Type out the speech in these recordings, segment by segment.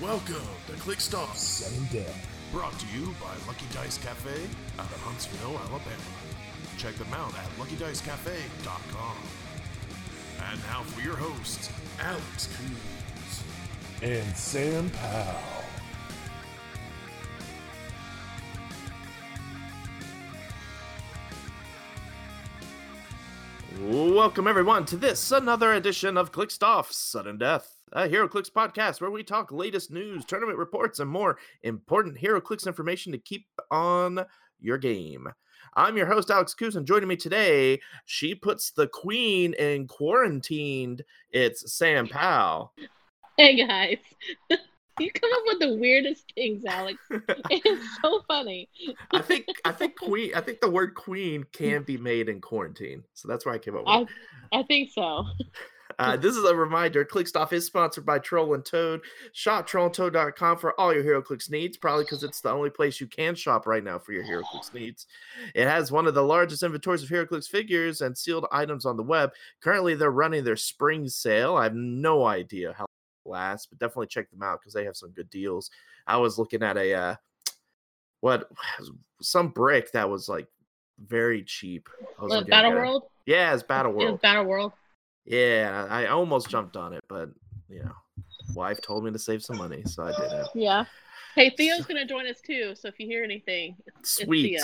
Welcome to Click Stuff Sudden Death. Brought to you by Lucky Dice Cafe out of Huntsville, Alabama. Check them out at luckydicecafe.com. And now for your hosts, Alex Coons and Sam Powell. Welcome everyone to this another edition of Click Stuff Sudden Death, Uh, a HeroClix podcast where we talk latest news, tournament reports, and more important HeroClix information to keep on your game. I'm your host Alex Coos, and joining me today, she puts the queen in quarantined. It's Sam Powell. Hey guys. You come up with the weirdest things, Alex. It's so funny. I think I think queen I think the word queen can be made in quarantine. So that's why I came up with I, it. I think so. Uh, this is a reminder. Clickstuff is sponsored by Troll and Toad. Shop trollandtoad.com for all your HeroClix needs, probably because it's the only place you can shop right now for your HeroClix needs. It has one of the largest inventories of HeroClix figures and sealed items on the web. Currently, they're running their spring sale. I have no idea how it lasts, but definitely check them out because they have some good deals. I was looking at a uh, what some brick that was like very cheap. I was Battle at. World? Yeah, it's Battle World. was Battle World. Yeah, I almost jumped on it, but you know, wife told me to save some money, so I did it. Yeah. Hey, Theo's gonna join us too, so if you hear anything, it's Sweet.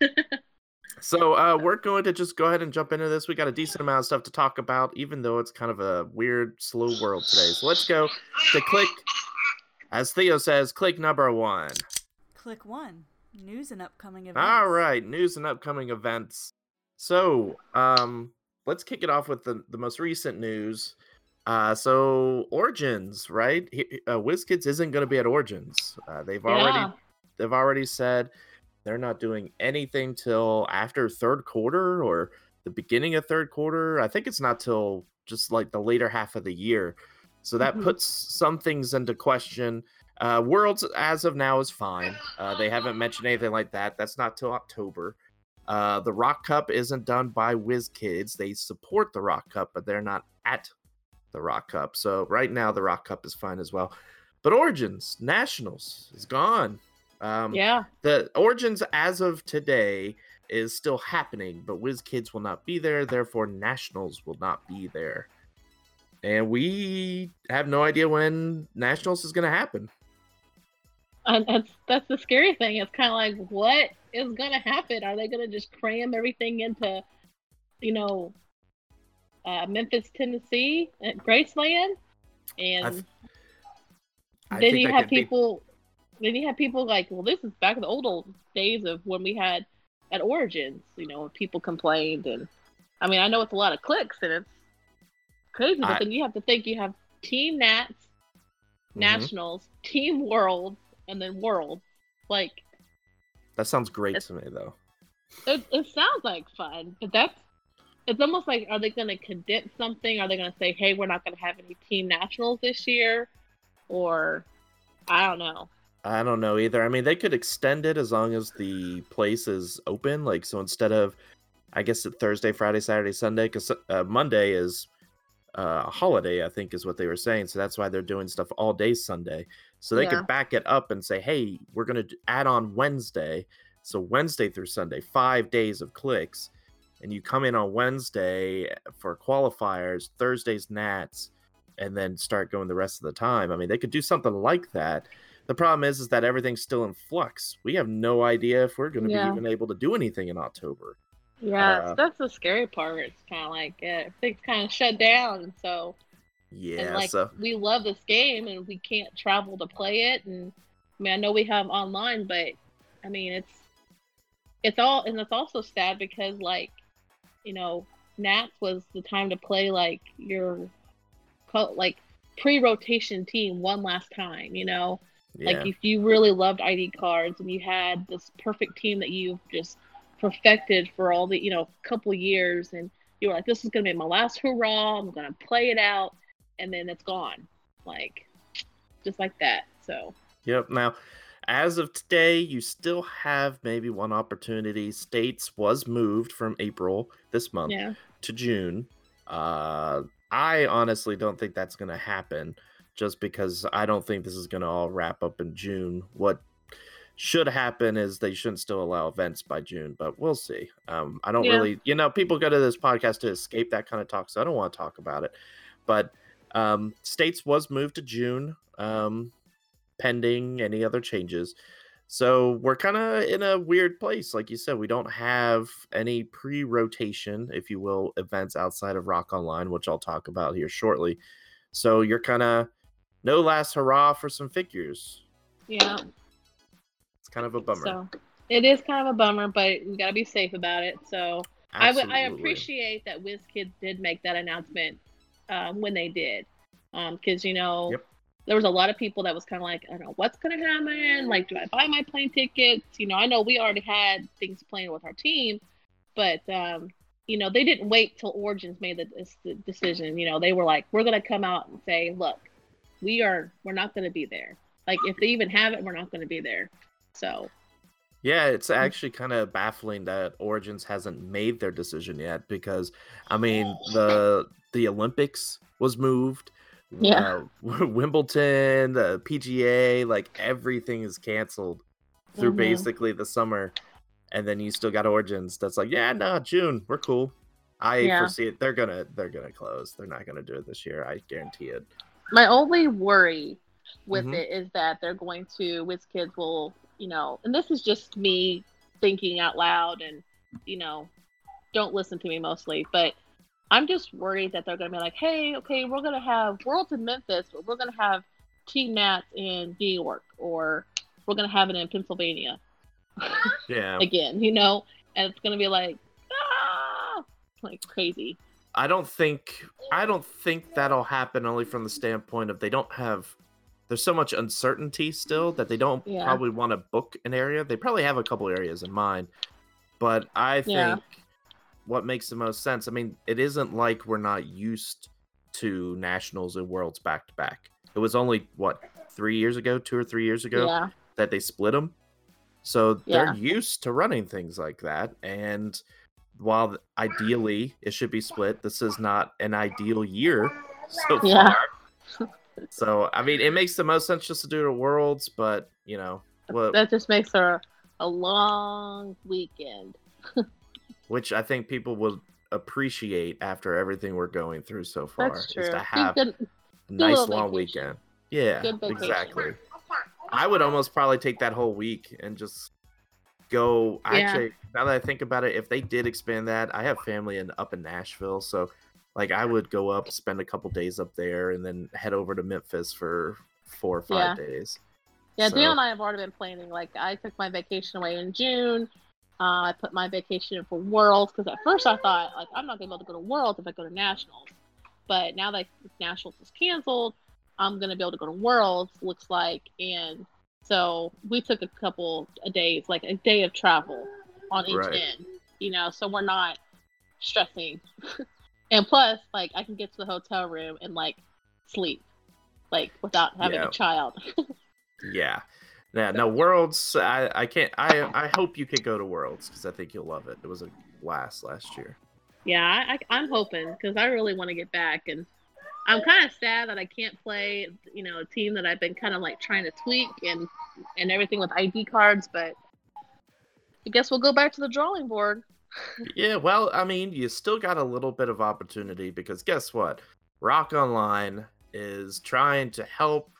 Theo. So uh, we're going to just go ahead and jump into this. We got a decent amount of stuff to talk about, even though it's kind of a weird, slow world today. So let's go to click, as Theo says, click number one. Click one. News and upcoming events. All right, news and upcoming events. So um, let's kick it off with the, the most recent news. Uh, so Origins, right? He- Uh, WizKids isn't going to be at Origins. Uh, they've already they've already said they're not doing anything till after third quarter or the beginning of third quarter. I think it's not till just like the later half of the year. So that Mhm. puts some things into question. Uh, Worlds as of now is fine. Uh, they haven't mentioned anything like that. That's not till October. Uh, the Rock Cup isn't done by WizKids. They support the Rock Cup, but they're not at the Rock Cup. So right now the Rock Cup is fine as well. But Origins Nationals is gone. Um, Yeah. the Origins as of today is still happening, but WizKids will not be there. Therefore, Nationals will not be there. And we have no idea when Nationals is going to happen. And that's that's the scary thing. It's kind of like, what is gonna happen? Are they gonna just cram everything into, you know, uh, Memphis, Tennessee, at Graceland? And I've- I then think you have could be- people then you have people like well this is back in the old old days of when we had at origins you know when people complained and i mean i know it's a lot of clicks and it's crazy but I- then you have to think you have team nats Mhm. nationals team world and then world like That sounds great It's- to me, though. it, it sounds like fun but that's it's almost like are they going to condense something are they going to say hey we're not going to have any team nationals this year or i don't know I don't know either. I mean, they could extend it as long as the place is open. Like, so instead of, I guess, Thursday, Friday, Saturday, Sunday, because uh, Monday is uh, a holiday, I think is what they were saying. So that's why they're doing stuff all day Sunday. So they Yeah. could back it up and say, hey, we're going to add on Wednesday. So Wednesday through Sunday, five days of clicks. And you come in on Wednesday for qualifiers, Thursday's Nats, and then start going the rest of the time. I mean, they could do something like that. The problem is, is that everything's still in flux. We have no idea if we're going to Yeah. be even able to do anything in October. yeah Uh, that's the scary part it's kind of like uh, things kind of shut down so Yeah, and like so we love this game and we can't travel to play it. And i mean i know we have online but i mean it's it's all and it's also sad because like you know nats was the time to play like your like pre-rotation team one last time you know? Yeah, like if you really loved id cards and you had this perfect team that you've just perfected for all the you know couple years and you were like this is going to be my last hurrah. I'm going to play it out and then it's gone like just like that so Yep. Now, as of today, you still have maybe one opportunity. States was moved from April this month yeah to June. Uh, I honestly don't think that's going to happen just because I don't think this is going to all wrap up in June. What should happen is they shouldn't still allow events by June, but we'll see. Um, I don't Yeah. really, you know, people go to this podcast to escape that kind of talk, so I don't want to talk about it. But um, states was moved to June, um, pending any other changes. So we're kind of in a weird place. Like you said, we don't have any pre rotation, if you will, events outside of Rock Online, which I'll talk about here shortly. So you're kind of no last hurrah for some figures. Yeah. It's kind of a bummer. So it is kind of a bummer, but we gotta be safe about it. So I would I appreciate that WizKids did make that announcement um, when they did, because you know Yep. there was a lot of people that was kind of like, I don't know what's gonna happen. Like, do I buy my plane tickets? You know, I know we already had things planned with our team, but um, you know they didn't wait till Origins made the, the decision. You know, they were like, we're gonna come out and say, look, we are we're not gonna be there. Like, if they even have it, we're not gonna be there. So Yeah, it's actually kind of baffling that Origins hasn't made their decision yet because I mean the the Olympics was moved. Yeah. Uh, Wimbledon, the PGA, like everything is canceled through Mhm. basically the summer. And then you still got Origins that's like, yeah, no, June, we're cool. I Yeah. foresee it. They're gonna they're gonna close. They're not gonna do it this year. I guarantee it. my only worry with Mhm. it is that they're going to with WizKids will, you know, and this is just me thinking out loud and, you know, don't listen to me mostly, but I'm just worried that they're going to be like, hey, okay, we're going to have Worlds in Memphis, but we're going to have Team Nats in New York, or we're going to have it in Pennsylvania Yeah. again, you know, and it's going to be like, ah, like crazy. I don't think I don't think that'll happen only from the standpoint of they don't have there's so much uncertainty still that they don't Yeah. probably want to book an area. They probably have a couple areas in mind. But I think Yeah. What makes the most sense, I mean, it isn't like we're not used to nationals and worlds back to back. It was only what 3 years ago, 2 or 3 years ago Yeah. that they split them. So Yeah. they're used to running things like that. And while ideally it should be split, this is not an ideal year so Yeah. far. so I mean, it makes the most sense just to do the worlds, but you know, what, That just makes her a long weekend. which I think people will appreciate after everything we're going through so far That's true. is to have good- a nice long vacation. weekend. Yeah, exactly. I would almost probably take that whole week and just go. Yeah. Actually, now that I think about it, if they did expand that, I have family in up in Nashville, so like I would go up, spend a couple days up there, and then head over to Memphis for four or five days. Yeah, So- Dale and I have already been planning. Like, I took my vacation away in June. Uh, I put my vacation in for Worlds because at first I thought, like, I'm not gonna be able to go to Worlds if I go to Nationals. But now that Nationals is canceled, I'm gonna be able to go to Worlds. Looks like, and so we took a couple of days, like a day of travel on each Right. end. You know, so we're not stressing. and plus, like, I can get to the hotel room and like sleep, like without having Yeah. a child. Yeah. Yeah, no worlds. I I can't. I I hope you can go to worlds because I think you'll love it. It was a blast last year. Yeah, I, I, I'm hoping because I really want to get back, and I'm kind of sad that I can't play. You know, a team that I've been kind of like trying to tweak and and everything with ID cards, but I guess we'll go back to the drawing board. Yeah, well, I mean, you still got a little bit of opportunity because guess what? Rock Online is trying to help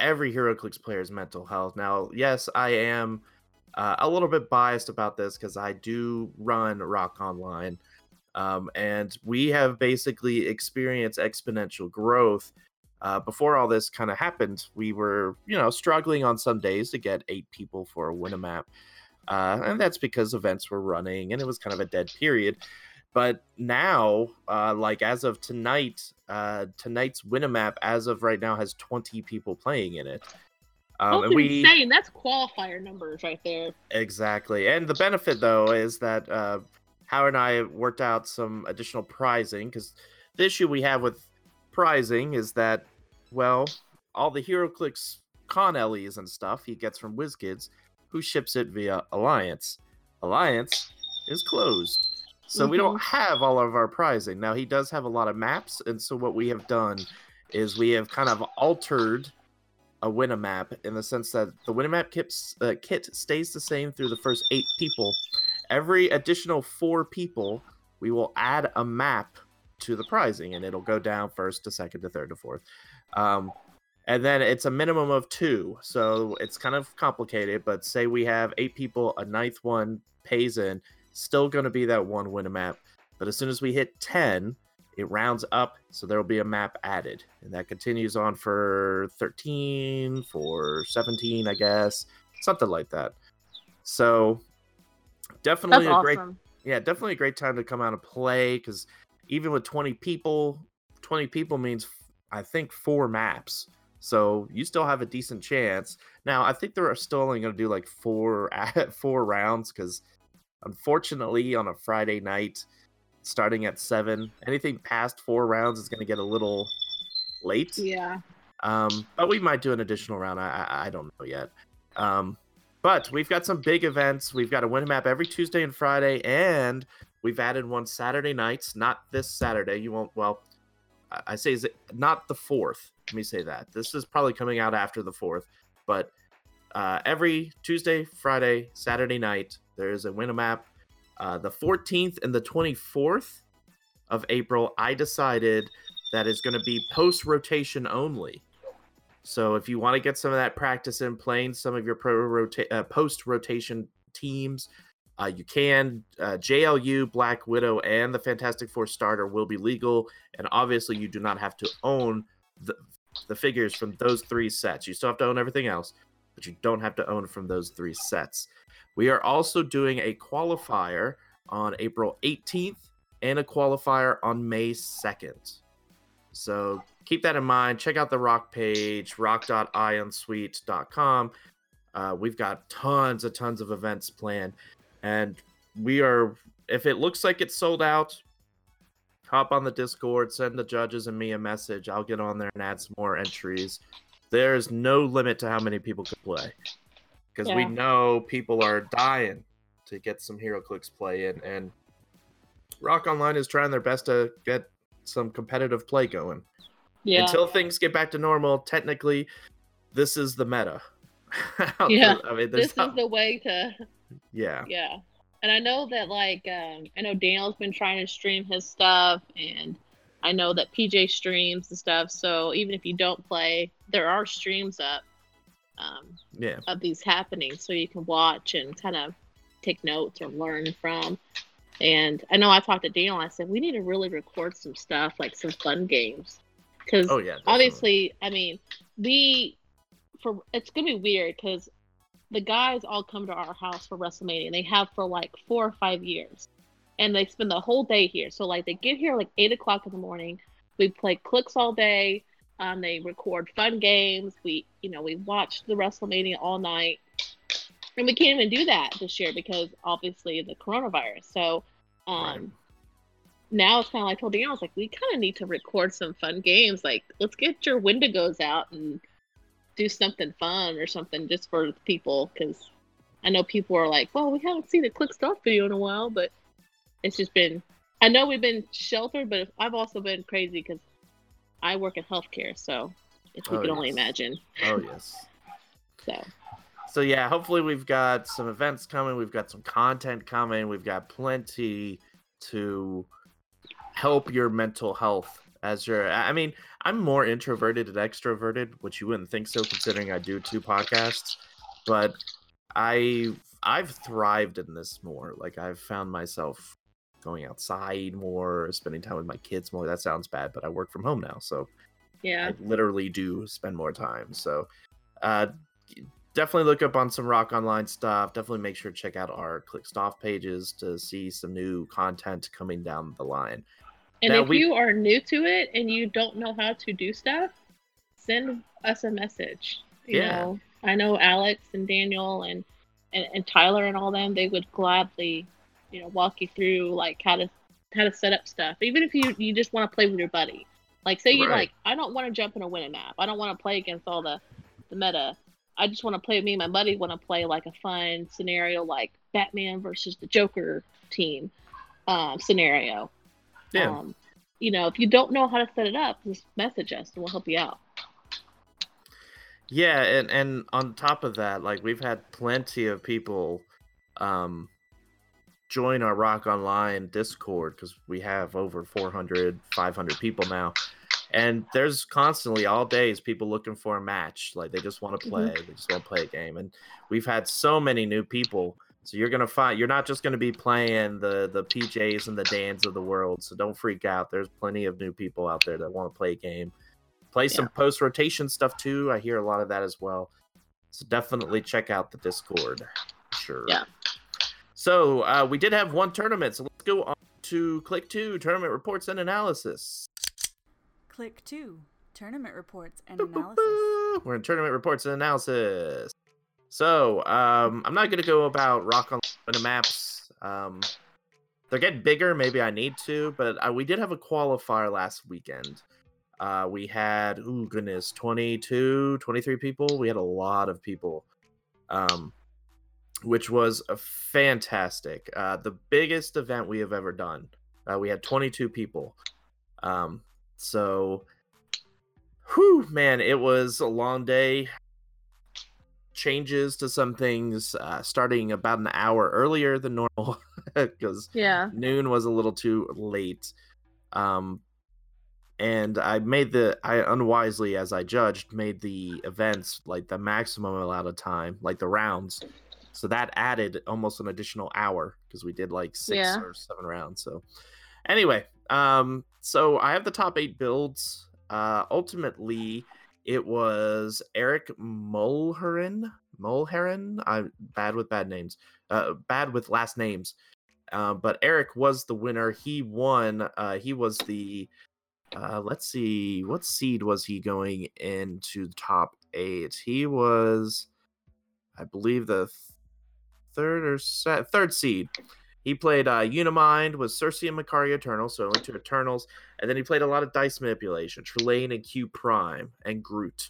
every HeroClix player's mental health. Now, yes, I am uh, a little bit biased about this because I do run Rock Online. Um, and we have basically experienced exponential growth. Uh, before all this kind of happened, we were, you know, struggling on some days to get eight people for a win a map. Uh, and that's because events were running and it was kind of a dead period. But now, uh, like as of tonight, uh, tonight's Winamap, as of right now, has 20 people playing in it. Um, That's and we insane. That's qualifier numbers right there. exactly, and the benefit though is that uh, Howard and I worked out some additional prizing because the issue we have with prizing is that, well, all the HeroClix con LEs and stuff he gets from WizKids, who ships it via Alliance. Alliance is closed. So we don't have all of our prizing. Now he does have a lot of maps, and so what we have done is we have kind of altered a win a map in the sense that the Winamap kits, uh, kit stays the same through the first eight people. Every additional four people, we will add a map to the prizing, and it'll go down first to second to third to fourth. Um, and then it's a minimum of two, so it's kind of complicated. But say we have eight people, a ninth one pays in, still going to be that one Winamap. But as soon as we hit ten, it rounds up, so there will be a map added, and that continues on for 13, for 17, I guess, something like that. So definitely That's a great, yeah, definitely a great time to come out and play because even with 20 people, 20 people means I think four maps. So you still have a decent chance. Now I think they're still only going to do like four four rounds because unfortunately on a Friday night starting at seven. Anything past four rounds is going to get a little late. Yeah. Um, but we might do an additional round. I, I, I don't know yet. Um, but we've got some big events. We've got a win map every Tuesday and Friday, and we've added one Saturday nights. Not this Saturday. You won't. Well, I- say is it not the fourth. Let me say that. This is probably coming out after the fourth, but uh, every Tuesday, Friday, Saturday night, there is a win map uh, the 14th and the 24th of April, I decided that is going to be post rotation only. So if you want to get some of that practice in playing some of your pro rota- uh, post rotation teams, uh, you can. Uh, JLU, Black Widow, and the Fantastic Four starter will be legal, and obviously you do not have to own the the figures from those three sets. You still have to own everything else, but you don't have to own from those three sets. We are also doing a qualifier on April 18th and a qualifier on May 2nd. So keep that in mind. Check out the Rock page, rock.ionsuite.com. Uh, we've got tons and tons of events planned. And we are, if it looks like it's sold out, hop on the Discord, send the judges and me a message. I'll get on there and add some more entries. There's no limit to how many people can play because we know people are dying to get some HeroClix play in, and Rock Online is trying their best to get some competitive play going. Yeah. Until things get back to normal, technically, this is the meta. Yeah. I mean, this not- is the way to yeah, yeah and i know that like um i know daniel's been trying to stream his stuff and i know that pj streams and stuff so even if you don't play there are streams up um, yeah, of these happening so you can watch and kind of take notes or learn from and i know i talked to daniel i said we need to really record some stuff like some fun games because oh yeah. definitely. obviously i mean we for it's gonna be weird because the guys all come to our house for wrestlemania and they have for like four or five years and they spend the whole day here so like they get here like eight o'clock in the morning we play clicks all day um, they record fun games we you know we watch the wrestlemania all night and we can't even do that this year because obviously the coronavirus so um Right. now it's kind of like I told Daniel, I was like, we kind of need to record some fun games. Like, let's get your Wendigos out and do something fun or something just for people. Because I know people are like, well, we haven't seen a Click Stuff video in a while, but it's just been. I know we've been sheltered, but I've also been crazy because I work in healthcare. So if we Oh, can only imagine. oh yes. So So yeah, hopefully we've got some events coming. We've got some content coming. We've got plenty to help your mental health as your. I mean, I'm more introverted and extroverted, which you wouldn't think so considering I do two podcasts. But I I've thrived in this more. Like I've found myself going outside more, spending time with my kids more. That sounds bad, but I work from home now, so yeah, I literally do spend more time. So, uh, definitely look up on some Rock Online stuff. Definitely make sure to check out our Click Stuff pages to see some new content coming down the line. And Now if we- you are new to it and you don't know how to do stuff, send us a message. You Yeah. know, I know Alex and Daniel and, and and Tyler and all them. They would gladly, you know, walk you through like how to how to set up stuff. Even if you you just want to play with your buddy. Like say you Right. like I don't want to jump in a win winning map. I don't want to play against all the the meta. I just want to play. Me and my buddy want to play like a fun scenario, like Batman versus the Joker team um, scenario. Yeah. Um, you know, if you don't know how to set it up, just message us and we'll help you out. Yeah, and and on top of that, like we've had plenty of people um join our Rock Online Discord because we have over 400, 500 people now. And there's constantly all days people looking for a match. Like they just want to play. Mhm. They just want to play a game. And we've had so many new people. So you're gonna find you're not just gonna be playing the the PJs and the Dans of the world. So don't freak out. There's plenty of new people out there that want to play a game. Play some post rotation stuff too. I hear a lot of that as well. So definitely check out the Discord. Sure. Yeah. So uh, we did have one tournament. So let's go on to Click Two tournament reports and analysis. Click 2 Tournament Reports and Analysis. We're in tournament reports and analysis. So um, I'm not going to go about Rock on the maps. Um, they're getting bigger. Maybe I need to, but uh, we did have a qualifier last weekend. Uh, we had, oh goodness, 22, 23 people. We had a lot of people, um, which was a fantastic. Uh, the biggest event we have ever done. Uh, we had 22 people. Um, so, whew, man, it was a long day. Changes to some things, uh, starting about an hour earlier than normal because Yeah. noon was a little too late. Um, and I made the I unwisely, as I judged, made the events like the maximum amount of time, like the rounds. So that added almost an additional hour because we did like six Yeah. or seven rounds. So anyway, um, so I have the top eight builds. Uh, ultimately, it was Eric Mulherin. Mulherin. I'm bad with bad names. Uh, bad with last names. Uh, but Eric was the winner. He won. Uh, he was the. Uh, let's see, what seed was he going into the top eight? He was, I believe, the th- third or se- third seed. He played uh, Unimind with Sersi and Makkari Eternal, so went to Eternals, and then he played a lot of dice manipulation, Trelane and Q Prime and Groot,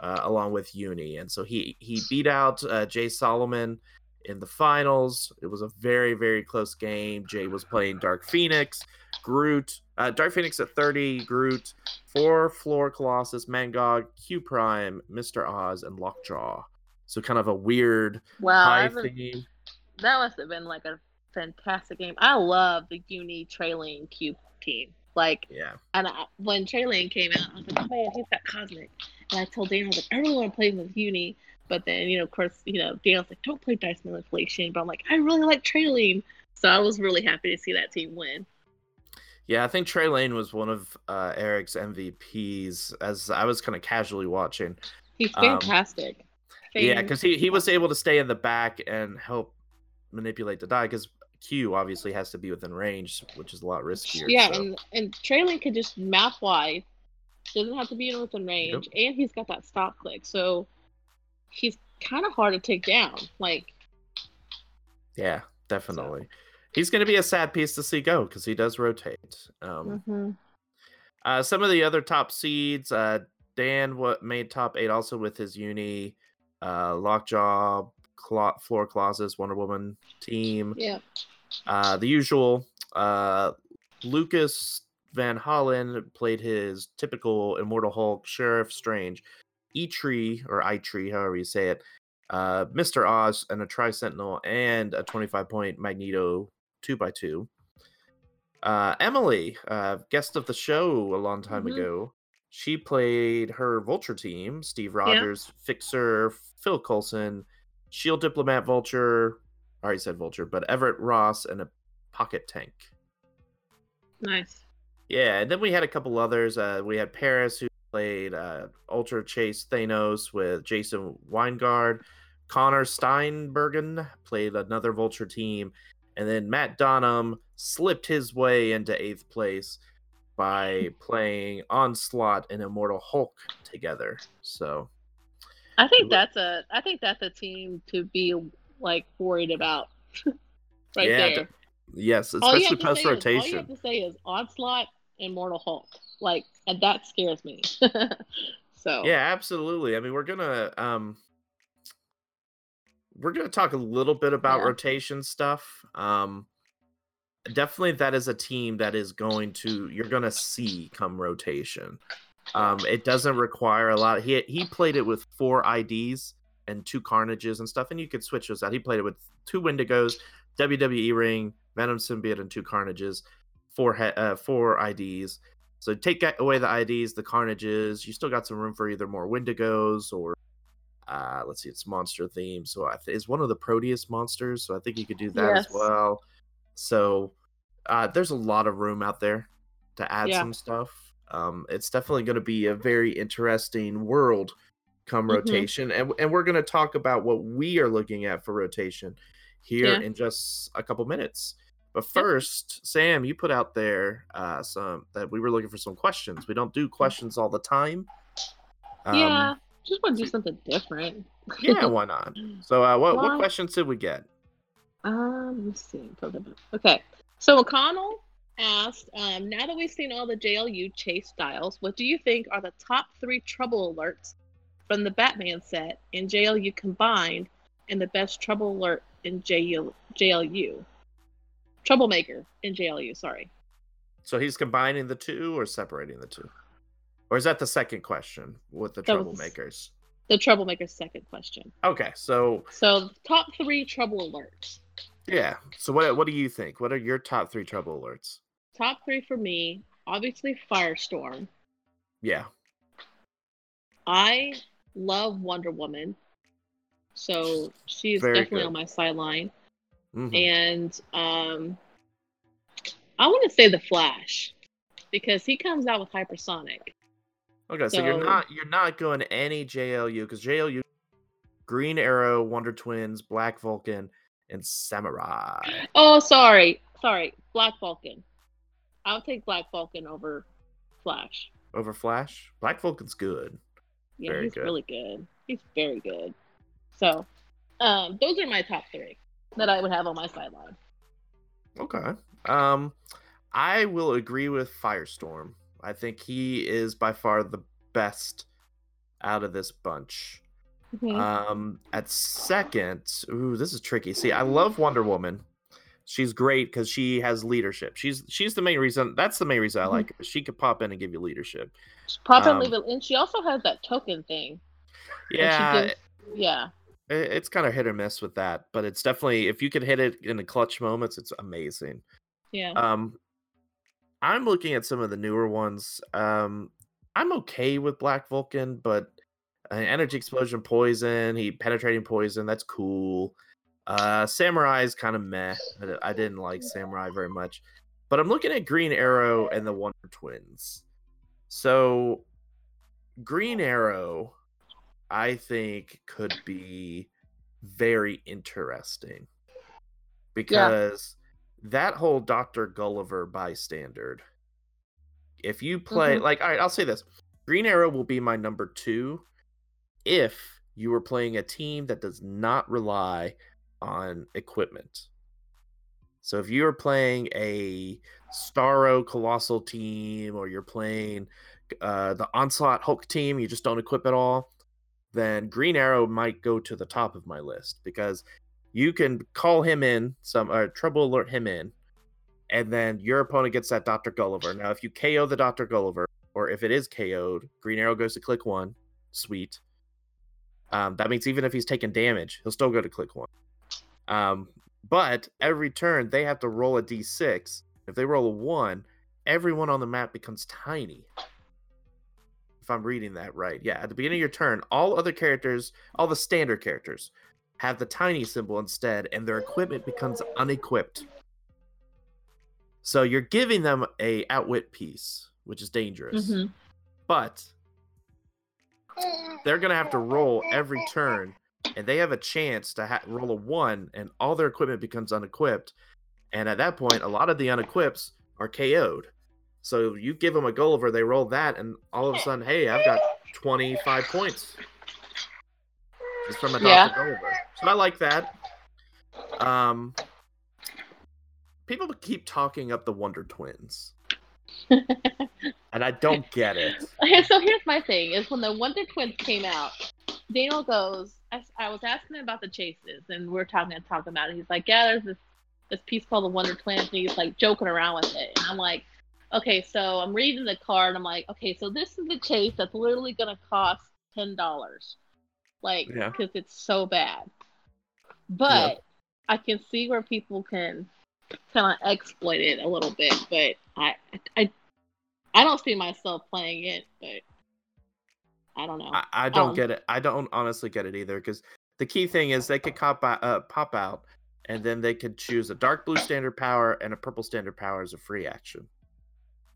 uh, along with Uni, and so he he beat out uh, Jay Solomon in the finals. It was a very very close game. Jay was playing Dark Phoenix, Groot, uh, Dark Phoenix at thirty, Groot, four Floral Colossus, Mangog, Q Prime, Mister Oz, and Lockjaw. So kind of a weird Wow. high theme. that must have been like a fantastic game. I love the Uni Trelane Cube team. Like, Yeah. and I, when Trelane came out, I was like, oh man, he's got Cosmic. And I told Daniel, I was like, I really want to play with Uni. But then, you know, of course, you know, Daniel's like, don't play Dice Manipulation. But I'm like, I really like Trelane. So I was really happy to see that team win. Yeah, I think Trelane was one of uh, Eric's MVPs as I was kind of casually watching. He's Um, fantastic. Yeah, because he, he was able to stay in the back and help manipulate the die because Q obviously has to be within range, which is a lot riskier. Yeah, so- and and Trelane could just map wide, doesn't have to be in within range, and he's got that stop click, so he's kind of hard to take down. Like, yeah, definitely. He's going to be a sad piece to see go because he does rotate. Um, mhm. Uh, some of the other top seeds, uh, Dan what made top eight also with his uni, uh, Lockjaw, Cla- Floral Colossus, Wonder Woman team. yeah, Uh, the usual. Uh, Lucas Van Hollen played his typical Immortal Hulk, Sheriff Strange, E Tree or I Tree, however you say it, uh, Mr. Oz, and a Tri Sentinel, and a 25 point Magneto 2x2. Uh, Emily, uh, guest of the show a long time Mhm. ago, she played her Vulture team Steve Rogers, Fixer, Phil Coulson, Shield Diplomat Vulture, I already said Vulture, but Everett Ross, and a Pocket Tank. nice. Yeah, and then we had a couple others. Uh, we had Paris who played uh, Ultra Chase Thanos with Jason Weingard. Connor Steinbergen played another Vulture team, and then Matt Donham slipped his way into eighth place by playing Onslaught and Immortal Hulk together. So I think that's a I think that's a team to be like worried about. right Yeah, there. yes, especially post is- All you rotation. have to say is onslaught and Mortal Hulk. Like, and that scares me. so Yeah, absolutely. I mean, we're gonna um we're gonna talk a little bit about Yeah. rotation stuff. Um definitely that is a team that is going to you're going to see come rotation. Um, it doesn't require a lot. He he played it with four IDs and two Carnages and stuff, and you could switch those out. He played it with two Wendigos, WWE ring, Venom symbiote, and two Carnages, four he- uh, four IDs. So take away the IDs, the Carnages. You still got some room for either more Wendigos or uh, let's see, it's monster theme. So I th- is one of the Proteus monsters. So I think you could do that Yes. as well. So uh, there's a lot of room out there to add Yeah. some stuff. Um, it's definitely going to be a very interesting world come Mhm. rotation, and and we're going to talk about what we are looking at for rotation here Yeah. in just a couple minutes. But first, Sam, you put out there uh, some that we were looking for some questions. We don't do questions all the time. Um, yeah, just want to do something different. yeah, why not? So, uh, what what questions did we get? Um, let's see. Okay, so McConnell asked, um, now that we've seen all the JLU chase styles, what do you think are the top three trouble alerts from the Batman set and JLU combined, and the best trouble alert in JL, JLU? Troublemaker in JLU, sorry. So he's combining the two or separating the two, or is that the second question with the That was- troublemakers? The troublemaker's second question. Okay, so So, top three trouble alerts. yeah, so what what do you think? What are your top three trouble alerts? Top three for me, obviously Firestorm. Yeah, I love Wonder Woman. So she's Very definitely good. on my sideline. mhm. And um I want to say the Flash because he comes out with hypersonic. Okay. So, you're not you're not going any JLU because JLU, Green Arrow, Wonder Twins, Black Vulcan, and Samurai. Oh, sorry. Sorry. Black Vulcan. I'll take Black Vulcan over Flash. Over Flash, Black Vulcan's good. Yeah, Very he's good. really good. He's very good. So, um, those are my top three that I would have on my sideline. Okay. Um, I will agree with Firestorm. I think he is by far the best out of this bunch. Mhm. Um, at second, ooh, this is tricky. See, I love Wonder Woman. She's great because she has leadership. She's she's the main reason. That's the main reason I Mhm. like her. She could pop in and give you leadership. Pop um, and leave it, and she also has that token thing. Yeah, gives- yeah. it- it's kind of hit or miss with that, but it's definitely if you can hit it in the clutch moments, it's amazing. Yeah. Um, I'm looking at some of the newer ones. Um, I'm okay with Black Vulcan, but uh, energy explosion, poison, he penetrating poison. That's cool. Uh, Samurai is kind of meh. I I didn't like Samurai very much, but I'm looking at Green Arrow and the Wonder Twins. So, Green Arrow, I think, could be very interesting because that whole Dr. Gulliver bystander. If you play, Mhm. like, all right, I'll say this Green Arrow will be my number two if you are playing a team that does not rely on equipment. So if you're playing a Starro Colossal team or you're playing uh, the Onslaught Hulk team, you just don't equip at all, then Green Arrow might go to the top of my list because you can call him in, some uh, trouble alert him in, and then your opponent gets that Dr. Gulliver. Now, if you KO the Dr. Gulliver, or if it is KO'd, Green Arrow goes to click one. Sweet. Um, that means even if he's taking damage, he'll still go to click one. Um, but every turn they have to roll a d6. If they roll a one, everyone on the map becomes tiny. If I'm reading that right, yeah. At the beginning of your turn, all other characters, all the standard characters, have the tiny symbol instead, and their equipment becomes unequipped. So you're giving them a outwit piece, which is dangerous. Mhm. But they're gonna have to roll every turn, and they have a chance to ha- roll a one, and all their equipment becomes unequipped. And at that point, a lot of the unequips are KO'd. So you give them a Gulliver, they roll that, and all of a sudden, hey, I've got 25 points just from a. Yeah. Gulliver. So I like that. Um, people keep talking up the Wonder Twins, and I don't get it. Okay, so here's my thing: is when the Wonder Twins came out, Daniel goes. I, I was asking him about the chases, and we're talking and talking about it. He's like, "Yeah, there's this this piece called the Wonder Twins, and he's like joking around with it, and I'm like, okay, so I'm reading the card. I'm like, okay, so this is the chase that's literally gonna cost ten dollars, like, Yeah. because it's so bad. But I can see where people can kind of exploit it a little bit, but I, I, I don't see myself playing it, but I don't know. I, I don't Um, get it. I don't honestly get it either because the key thing is they could cop out, uh, pop out, and then they could choose a dark blue standard power and a purple standard power as a free action,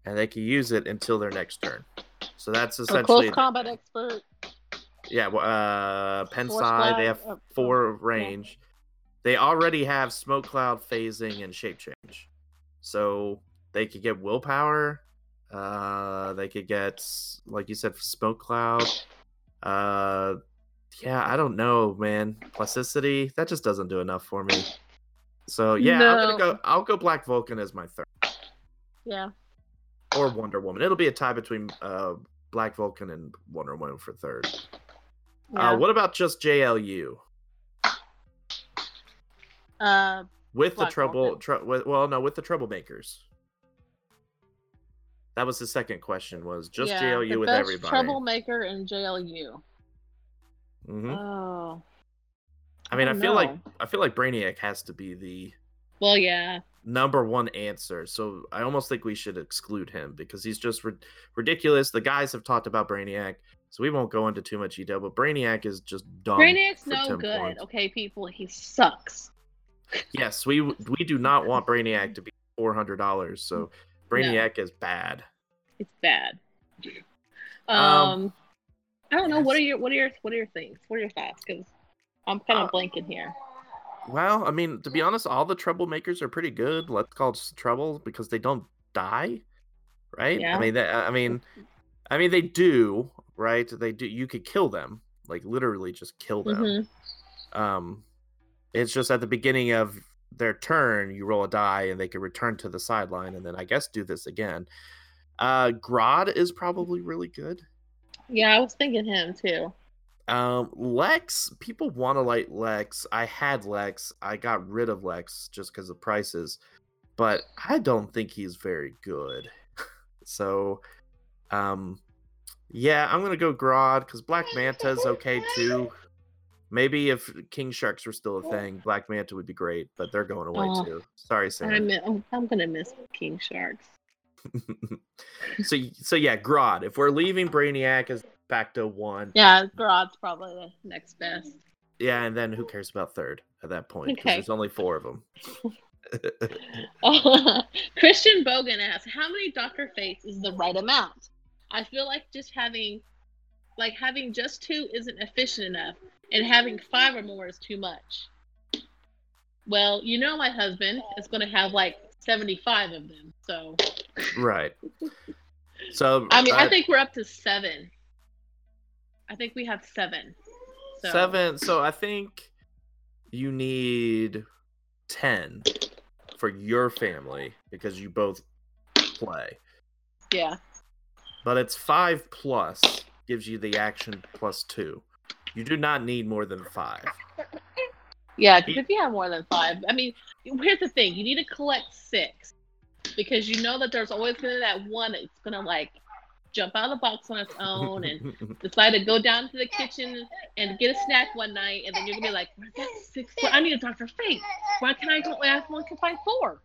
and they can use it until their next turn. So that's essentially a close combat expert. Yeah. Uh, pen Force they have uh, four yeah. range. They already have smoke cloud phasing and shape change, so they could get willpower. Uh, they could get like you said smoke cloud. Uh, yeah, I don't know, man. Plasticity that just doesn't do enough for me. So yeah, I'm gonna go. I'll go Black Vulcan as my third, Yeah. or Wonder Woman. It'll be a tie between uh Black Vulcan and Wonder Woman for third. Yeah. Uh, what about just JLU Uh, with the trouble? Tr- with, well, no, with the troublemakers. That was the second question. Was just yeah, JLU the with best everybody? Troublemaker and JLU. hmm Oh. I mean, I don't feel like. I feel like Brainiac has to be the Well, yeah. number one answer. So I almost think we should exclude him because he's just rid- ridiculous. The guys have talked about Brainiac, so we won't go into too much detail. But Brainiac is just dumb. Brainiac's no good. points. Okay, people. He sucks. Yes, we we do not want Brainiac to be four hundred dollars. So Brainiac is bad. It's bad. Um, Um, I don't know. What are your what are your what are your things? What are your thoughts? Because I'm kind of Uh, blanking here. Well, I mean, to be honest, all the troublemakers are pretty good. Let's call it trouble because they don't die, right? Yeah. I mean, they, I mean, I mean, they do, right? They do. You could kill them, like literally, just kill them. Mhm. Um, it's just at the beginning of their turn, you roll a die, and they can return to the sideline, and then I guess do this again. Uh, Grodd is probably really good. Yeah, I was thinking him too. Um, Lex, people want to like Lex. I had Lex. I got rid of Lex just because of prices, but I don't think he's very good. so, um, yeah, I'm gonna go Grodd because Black Manta is okay too. Maybe if King Sharks were still a thing, Black Manta would be great, but they're going away Oh. too. Sorry, Sam. I'm, oh, I'm gonna miss King Sharks. so, so yeah, Grodd. If we're leaving Brainiac as back to one, Yeah, Grodd's probably the next best. Yeah, and then who cares about third at that point? Because Okay. there's only four of them. Christian Bogan asks, "How many Doctor Fates is the right amount?" I feel like just having, like having just two isn't efficient enough, and having five or more is too much. Well, you know, my husband is going to have like seventy-five of them, so right. So I mean, I uh, think we're up to seven. I think we have seven. So, seven. So I think you need ten for your family because you both play. Yeah. But it's five plus gives you the action plus two. You do not need more than five. Yeah, because if you have more than five, I mean, here's the thing: you need to collect six because you know that there's always gonna be that one that's gonna like jump out of the box on its own and decide to go down to the kitchen and get a snack one night, and then you're gonna be like, "Where's that six? Well, I need a Doctor Fate. Why can't I go? I one can find four.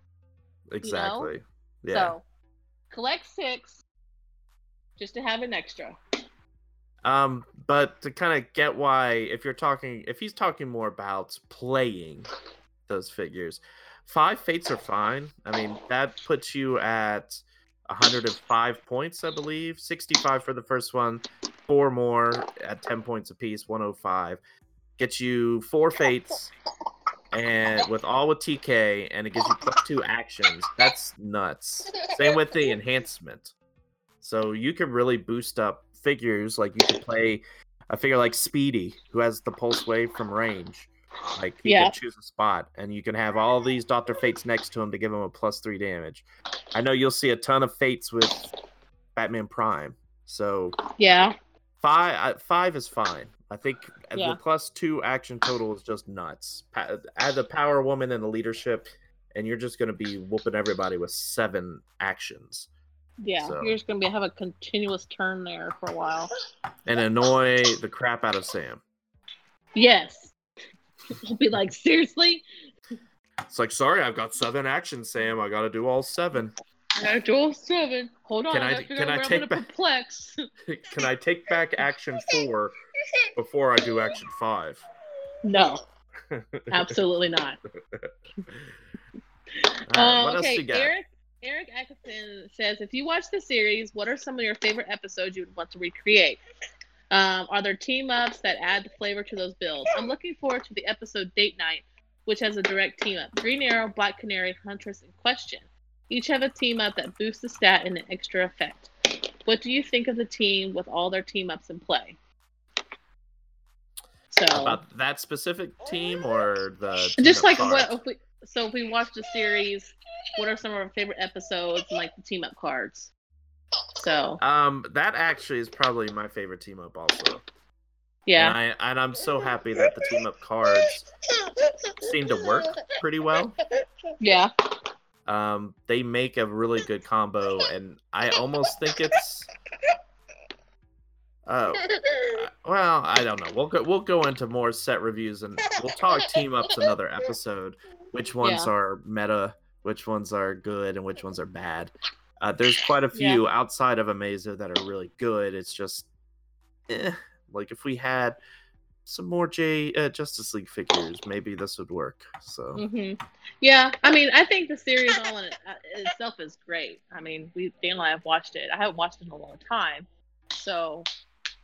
exactly. Yeah. So collect six just to have an extra. Um, but to kind of get why, if you're talking, if he's talking more about playing those figures, five fates are fine. I mean, that puts you at 105 points, I believe. 65 for the first one, four more at 10 points apiece, 105. Gets you four fates, and with all with TK, and it gives you plus two actions. That's nuts. Same with the enhancement. So you can really boost up figures. Like you could play a figure like Speedy, who has the pulse wave from range. Like you Yeah. can choose a spot, and you can have all these Doctor Fates next to him to give him a plus three damage. I know you'll see a ton of Fates with Batman Prime. So Yeah. five, uh, five is fine. I think Yeah. the plus two action total is just nuts. Pa- add the Power Woman and the leadership. and you're just gonna be whooping everybody with seven actions Yeah, So- you're just gonna be have a continuous turn there for a while. and annoy the crap out of Sam. Yes. I'll be like, seriously? It's like, sorry, I've got seven actions, Sam. I gotta do all seven. I to roll seven. Hold on, Can I, I- can I take back- perplex. Can I take back action four before I do action five? no, absolutely not. All right, uh, else okay, you got? Eric Eric Atkinson says, if you watch the series, what are some of your favorite episodes you would want to recreate? Um, are there team ups that add the flavor to those builds? I'm looking forward to the episode Date Night, which has a direct team up. Green Arrow, Black Canary, Huntress, and Question. Each have a team up that boosts the stat and an extra effect. What do you think of the team with all their team ups in play? So About that specific team or the just like what if we so if we watch the series what are some of our favorite episodes and like the team up cards so Um, that actually is probably my favorite team up also. yeah And, I, and I'm so happy that the team up cards seem to work pretty well. yeah Um, they make a really good combo, and I almost think it's. Oh, well, I don't know. We'll go. We'll go into more set reviews, and we'll talk team ups another episode. Which ones Yeah. are meta, which ones are good, and which ones are bad. Uh, there's quite a Yeah. few outside of Amazo that are really good. It's just, eh, like if we had some more J uh, Justice League figures, maybe this would work. So hmm yeah i mean i think the series all in uh, itself is great i mean we dan and i have watched it i haven't watched it in a long time so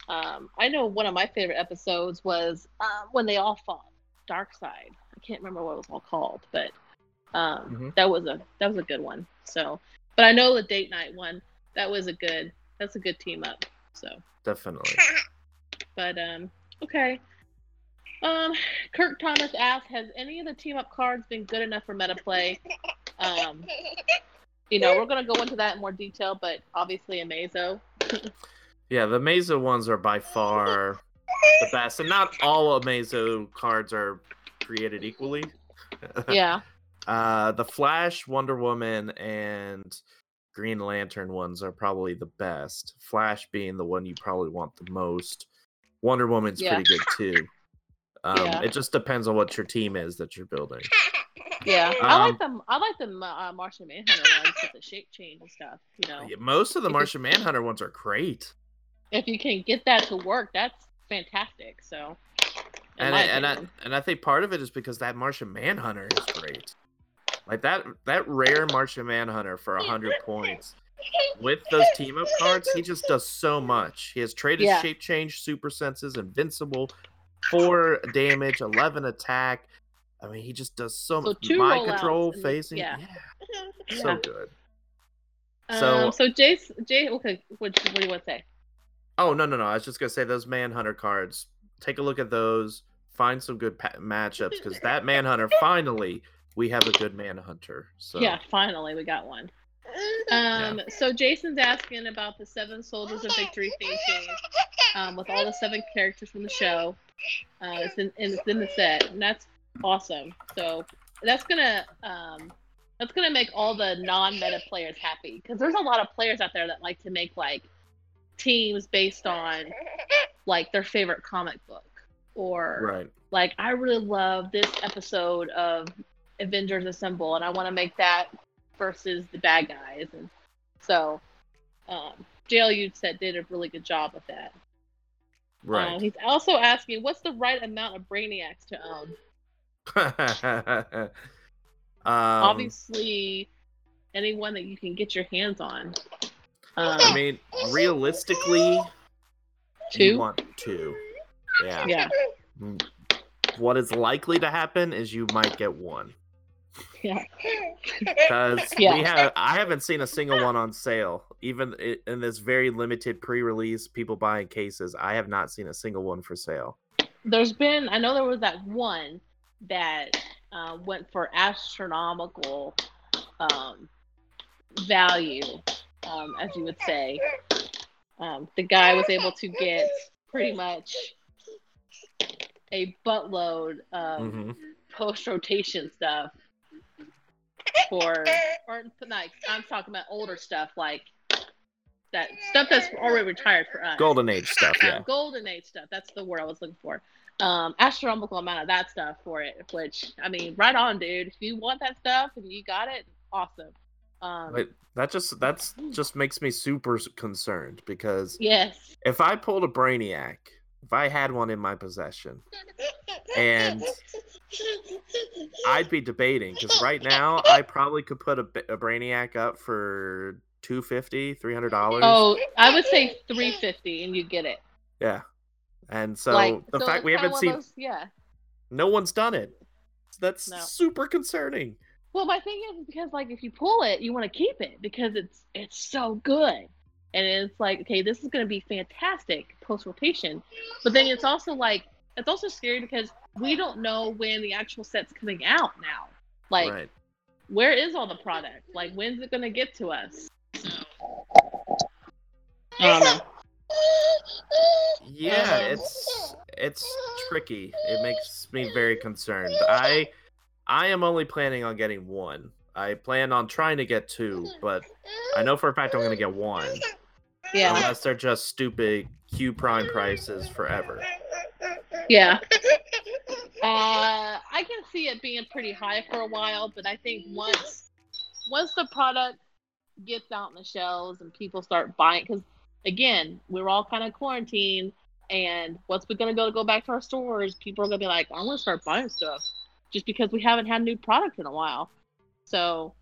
um i know one of my favorite episodes was um, when they all fought Darkseid i can't remember what it was all called but um Mhm. that was a that was a good one so. But i know the date night one that was a good that's a good team up so. Definitely. but um okay. Um kirk thomas asked has any of the team up cards been good enough for meta play um you know we're to go into that in more detail but obviously amazo. Yeah, the Amazo ones are by far the best, and not all Amazo cards are created equally. yeah Uh, the Flash, Wonder Woman, and Green Lantern ones are probably the best. Flash being the one you probably want the most. Wonder Woman's Yeah. pretty good too. Um, Yeah. It just depends on what your team is that you're building. yeah i Um, like them i like the uh, martian manhunter ones with the shape change and stuff you know Most of the Martian Manhunter ones are great. if you can get that to work that's fantastic so and I, and I and I think part of it is because that Martian Manhunter is great. Like that that rare Martian Manhunter for hundred points with those team up cards, he just does so much. He has traded Yeah. shape change, super senses, invincible, four damage, eleven attack. I mean, he just does so So much. two Mind control, and phasing, yeah. yeah, so good. So- um, so jace jay okay what, what do you want to say Oh no no no! I was just gonna say those Manhunter cards. Take a look at those. Find some good pa- matchups because that Manhunter finally we have a good Manhunter. So Yeah, finally we got one. Um, so Jason's asking about the Seven Soldiers of Victory theme tune, um, with all the seven characters from the show. Uh, it's in, and it's in the set, and that's awesome. So that's gonna um, that's gonna make all the non-meta players happy because there's a lot of players out there that like to make like teams based on like their favorite comic book or right. like I really love this episode of Avengers Assemble, and I want to make that versus the bad guys, and so um, JLU said did a really good job with that. Right. Um, he's also asking, what's the right amount of Brainiacs to own? um, Obviously, anyone that you can get your hands on. Um, I mean, realistically, two. you want two. Yeah. yeah, What is likely to happen is you might get one yeah, because Yeah. we have. I haven't seen a single one on sale, even in this very limited pre-release. People buying cases. I have not seen a single one for sale. there's been I know there was that one that uh, went for astronomical um, value, um, as you would say. Um, the guy was able to get pretty much a buttload of hmm post rotation stuff for or like I'm talking about older stuff like that stuff that's already retired for us. Golden Age stuff, yeah. golden age stuff. That's the word I was looking for. Um, astronomical amount of that stuff for it. Which I mean, right on, dude. If you want that stuff and you got it, awesome. Um, But that just that's just makes me super concerned because yes. if I pulled a Brainiac, if I had one in my possession, and I'd be debating because right now I probably could put a, a Brainiac up for 250 300 dollars. Oh, I would say 350 and you get it. yeah. And so like the so fact we haven't seen, those- yeah. no one's done it. That's No. super concerning. Well, my thing is because like if you pull it, you want to keep it because it's it's so good, and it's like okay, this is going to be fantastic post rotation, but then it's also like it's also scary because we don't know when the actual set's coming out now. Like, right. where is all the product? Like, when's it going to get to us? I. Yeah, Um, it's it's tricky. It makes me very concerned. I I am only planning on getting one. I plan on trying to get two, but I know for a fact I'm gonna get one. Yeah, Unless they're just stupid Q prime prices forever. yeah. Uh, I can see it being pretty high for a while, but I think once once the product gets out in the shelves and people start buying, because again, we're all kind of quarantined, and once we're gonna go go back to our stores, people are gonna be like, "I'm gonna start buying stuff," just because we haven't had new product in a while. So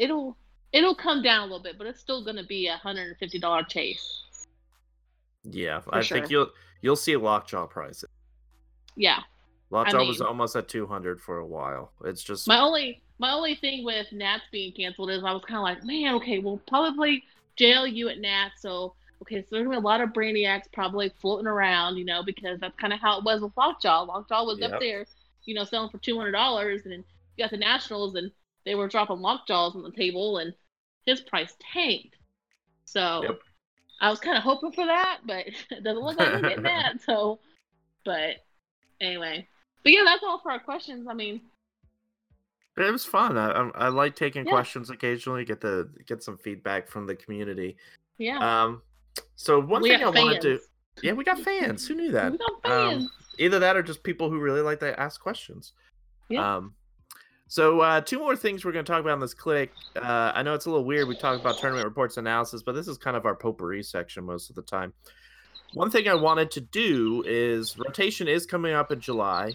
it'll it'll come down a little bit, but it's still gonna be a hundred and fifty dollar chase. Yeah, I think you'll you'll see lockjaw prices. Yeah. Lockjaw was mean- almost at 200 for a while. It's just My only my only thing with Nats being canceled is I was kind of like, man, okay, we'll probably jail you at Nats, so okay, so there's gonna be a lot of brainiacs probably floating around, you know, because that's kind of how it was with Lockjaw. Lockjaw was Yep. up there, you know, selling for two hundred dollars, and you got the Nationals, and they were dropping Lockjaws on the table, and his price tanked. So Yep. I was kind of hoping for that, but it doesn't look like we're getting that. So, but anyway, but yeah, that's all for our questions. I mean, It was fun. I I, I like taking Yeah. questions occasionally. Get the get some feedback from the community. yeah. Um, so one we thing I wanted to yeah, we got fans. Who knew that? We got Um, either that or just people who really like to ask questions. Yeah. Um, so uh, two more things we're going to talk about in this click. Uh, I know it's a little weird. We talk about tournament reports analysis, but this is kind of our potpourri section most of the time. One thing I wanted to do is rotation is coming up in July,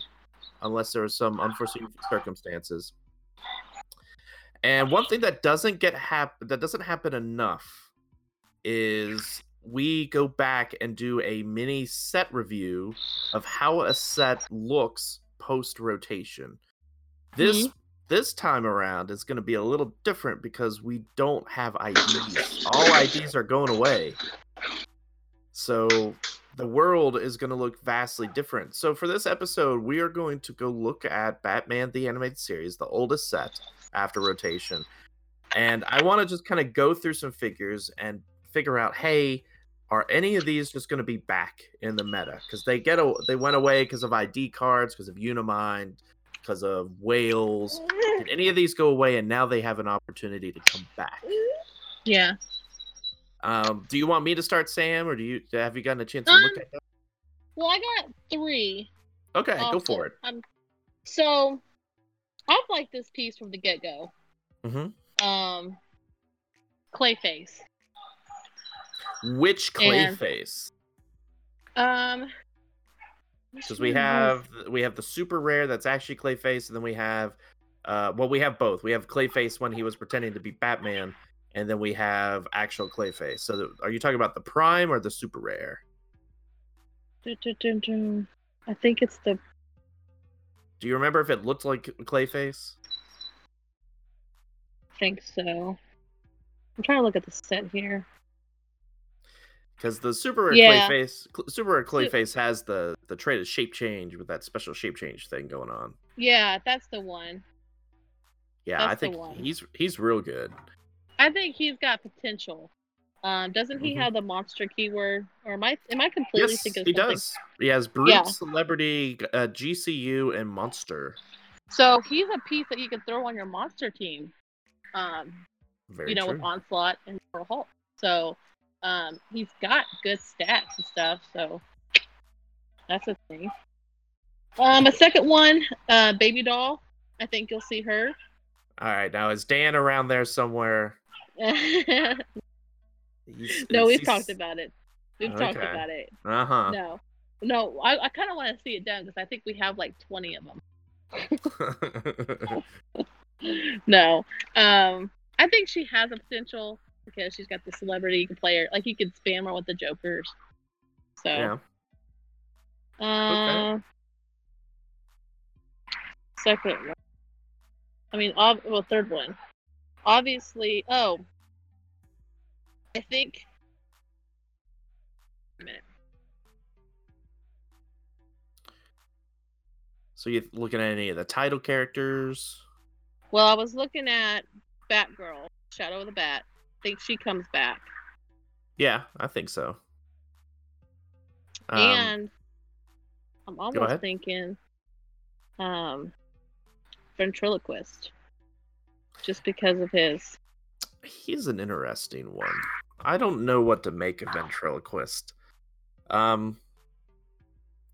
unless there are some unforeseen circumstances. And one thing that doesn't get hap- that doesn't happen enough is we go back and do a mini set review of how a set looks post rotation. This mm-hmm. this time around is going to be a little different because we don't have IDs. All IDs are going away. So the world is going to look vastly different. So for this episode, we are going to go look at Batman the Animated Series, the oldest set after rotation. And I want to just kind of go through some figures and figure out, hey, are any of these just going to be back in the meta? Because they get a, they went away because of ID cards, because of Unimind, because of whales. Did any of these go away and now they have an opportunity to come back? Yeah. Um, do you want me to start, Sam, or do you have you gotten a chance to look Um, at them? Well, I got three. Okay, go also. for it. Um, so I've liked this piece from the get go. Mhm. Um, Clayface. Which And- Clayface? Um, Because we have we have the super rare that's actually Clayface, and then we have uh well we have both. We have Clayface when he was pretending to be Batman, and then we have actual Clayface. So the, are you talking about the prime or the super rare? I think it's the. Do you remember if it looked like Clayface? I think so. I'm trying to look at the set here. Because the super rare Yeah. Clayface, Cl- super rare Clayface has the the trait of shape change with that special shape change thing going on. Yeah, that's the one. Yeah, I That's the think he's he's real good. I think he's got potential. Um, doesn't he Mhm. have the monster keyword? Or am I am I completely Yes, thinking of he something? does. He has brute, Yeah. celebrity, uh, GCU, and monster. So he's a piece that you can throw on your monster team. Um, Very you know, true. with Onslaught and Pearl Hulk. So um, he's got good stats and stuff. So that's a thing. Um, a second one, uh, Baby Doll. I think you'll see her. All right, now is Dan around there somewhere? no, He's- we've he's- talked about it. We've talked about it. Uh-huh. No, no, I, I kind of want to see it done because I think we have like 20 of them. no, um, I think she has a potential because she's got the celebrity. You can play her like you could spam her with the Jokers. So, yeah. uh, second one. I mean, ob- well, third one. Obviously, oh, I think. A minute. So you're looking at any of the title characters? Well, I was looking at Batgirl, Shadow of the Bat. Think she comes back. Yeah, I think so. Um, and I'm almost thinking um ventriloquist. Just because of his he's an interesting one. I don't know what to make of ventriloquist. Um,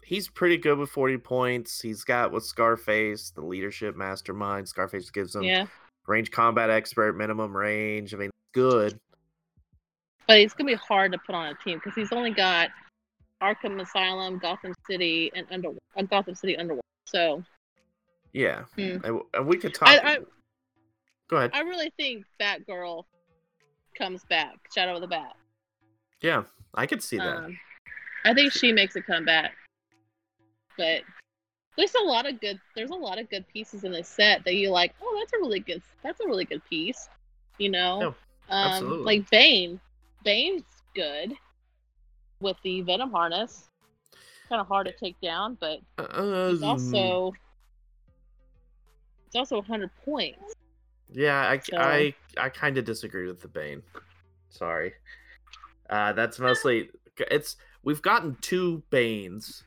he's pretty good with forty points. He's got with Scarface, the leadership mastermind. Scarface gives him yeah. range combat expert, minimum range. I mean, good. But it's gonna be hard to put on a team because he's only got Arkham Asylum, Gotham City, and Under uh, Gotham City Underworld. So Yeah, Hmm. we could talk. I- I- Go ahead. I really think Batgirl comes back, Shadow of the Bat. yeah, I could see that. Um, I think she makes a comeback. But there's a lot of good there's a lot of good pieces in this set that you like, oh that's a really good that's a really good piece. You know? Um absolutely. like Bane. Bane's good with the Venom harness. Kinda hard to take down, but Uh, it's also it's also hundred points. Yeah, I So- I I kind of disagree with the Bane. Sorry. Uh that's mostly it's we've gotten two Banes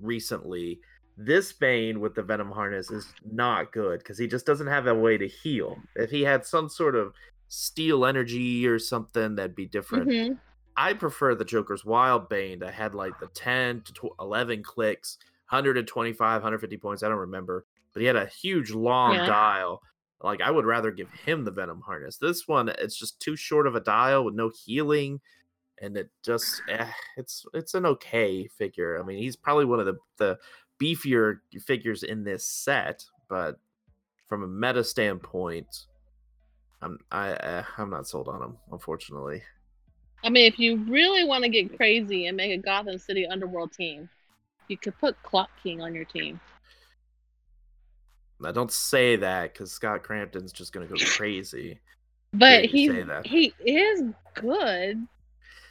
recently. This Bane with the Venom harness is not good because he just doesn't have a way to heal. If he had some sort of steal energy or something, that'd be different. Mhm. I prefer the Joker's Wild Bane that had like the 10 to tw- 11 clicks, 125, 150 points. I don't remember, but he had a huge long Yeah. dial. Like I would rather give him the Venom harness. This one, it's just too short of a dial with no healing, and it just eh, it's it's an okay figure. I mean, he's probably one of the the beefier figures in this set, but from a meta standpoint, I'm I uh, I'm not sold on him, unfortunately. I mean, if you really want to get crazy and make a Gotham City Underworld team, you could put Clock King on your team. Now, don't say that because Scott Crampton's just gonna go crazy. But say he is good.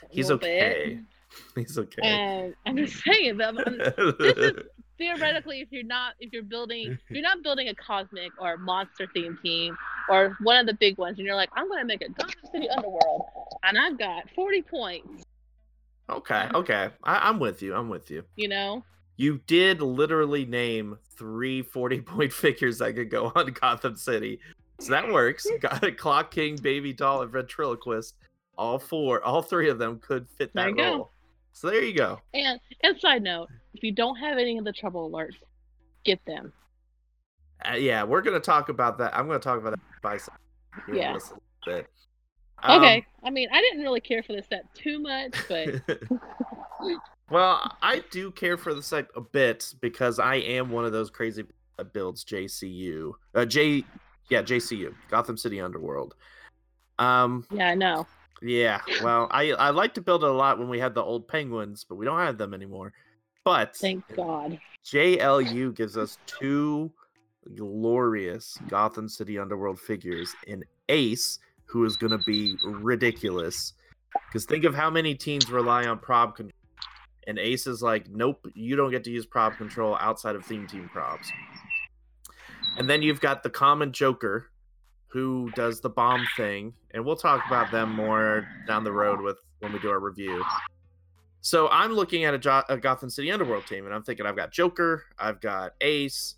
He's little bit. okay. He's okay. Um, I'm just saying that I'm- this is theoretically, if you're not if you're building if you're not building a cosmic or monster theme team or one of the big ones, and you're like, I'm gonna make a Gotham City Underworld, and I've got 40 points. okay, okay. I, I'm with you. I'm with you. You know, You did literally name three 40 point figures that could go on Gotham City. So that works. Got a Clock King, Baby Doll, and Ventriloquist. All four, all three of them could fit that role. go. So there you go. and and side note, if you don't have any of the trouble alerts, get them. Uh, yeah, we're gonna talk about that. I'm gonna talk about that by. Yeah. Um, Okay, I mean, I didn't really care for this set too much, but well, I do care for the set a bit because I am one of those crazy that builds JCU. Uh, J, yeah, JCU, Gotham City Underworld. Um, yeah, I know. Yeah. Well, I I like to build it a lot when we had the old Penguins, but we don't have them anymore. But Thank God. JLU gives us two glorious Gotham City Underworld figures in Ace, who is going to be ridiculous. Because think of how many teams rely on prob control. And Ace is like, nope, you don't get to use prob control outside of theme team probs. And then you've got the common Joker, who does the bomb thing. And we'll talk about them more down the road with when we do our review. So I'm looking at a, jo- a Gotham City Underworld team, and I'm thinking I've got Joker, I've got Ace,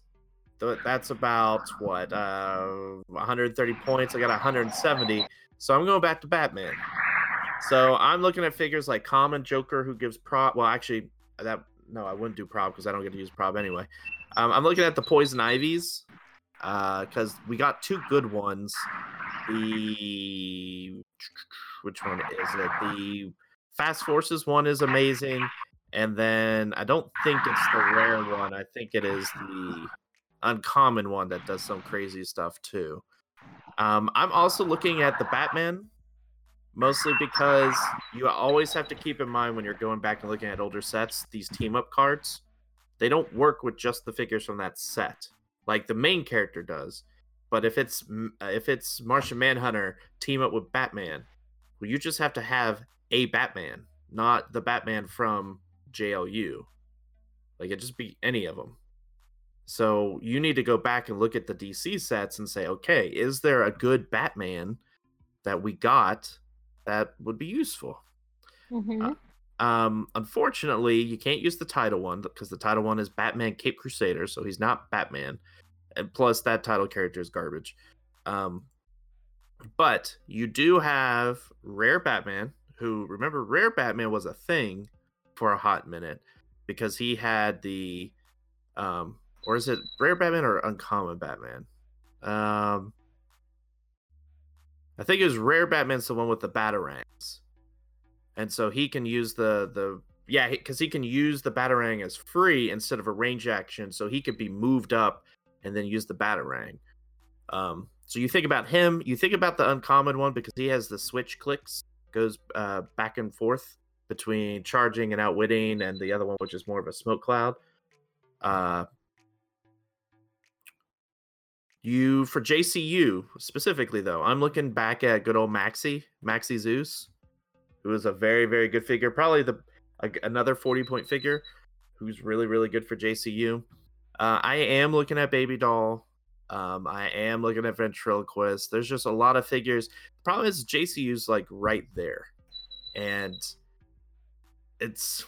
that's about what uh 130 points. I got 170, so I'm going back to Batman. So I'm looking at figures like Common Joker, who gives prop. Well, actually, that no, I wouldn't do prop because I don't get to use prop anyway. Um, I'm looking at the Poison Ivies because we got two good ones. The which one is it? The Fast Forces one is amazing, and then I don't think it's the rare one. I think it is the uncommon one that does some crazy stuff too. Um, I'm also looking at the Batman, mostly because you always have to keep in mind when you're going back and looking at older sets, these team up cards, they don't work with just the figures from that set, like the main character does. But if it's uh, if it's Martian Manhunter team up with Batman, well, you just have to have a Batman, not the Batman from JLU. Like it just be any of them. So you need to go back and look at the DC sets and say, okay, is there a good Batman that we got that would be useful? Mhm. Um, unfortunately, you can't use the title one because the title one is Batman Cape Crusader, so he's not Batman. And plus, that title character is garbage. Um, but you do have Rare Batman, who remember Rare Batman was a thing for a hot minute because he had the, um, or is it Rare Batman or Uncommon Batman? Um, I think it was Rare Batman's the one with the batarangs and so he can use the the yeah because he can use the batarang as free instead of a range action so he could be moved up and then use the batarang. Um so you think about him you think about the uncommon one because he has the switch clicks goes uh back and forth between charging and outwitting and the other one which is more of a smoke cloud. Uh you for jcu specifically though i'm looking back at good old maxi maxi zeus who is a very very good figure probably the a, another 40 point figure who's really really good for jcu uh, i am looking at baby doll. Um, i am looking at ventriloquist. There's just a lot of figures. The problem is jcu's like right there. And it's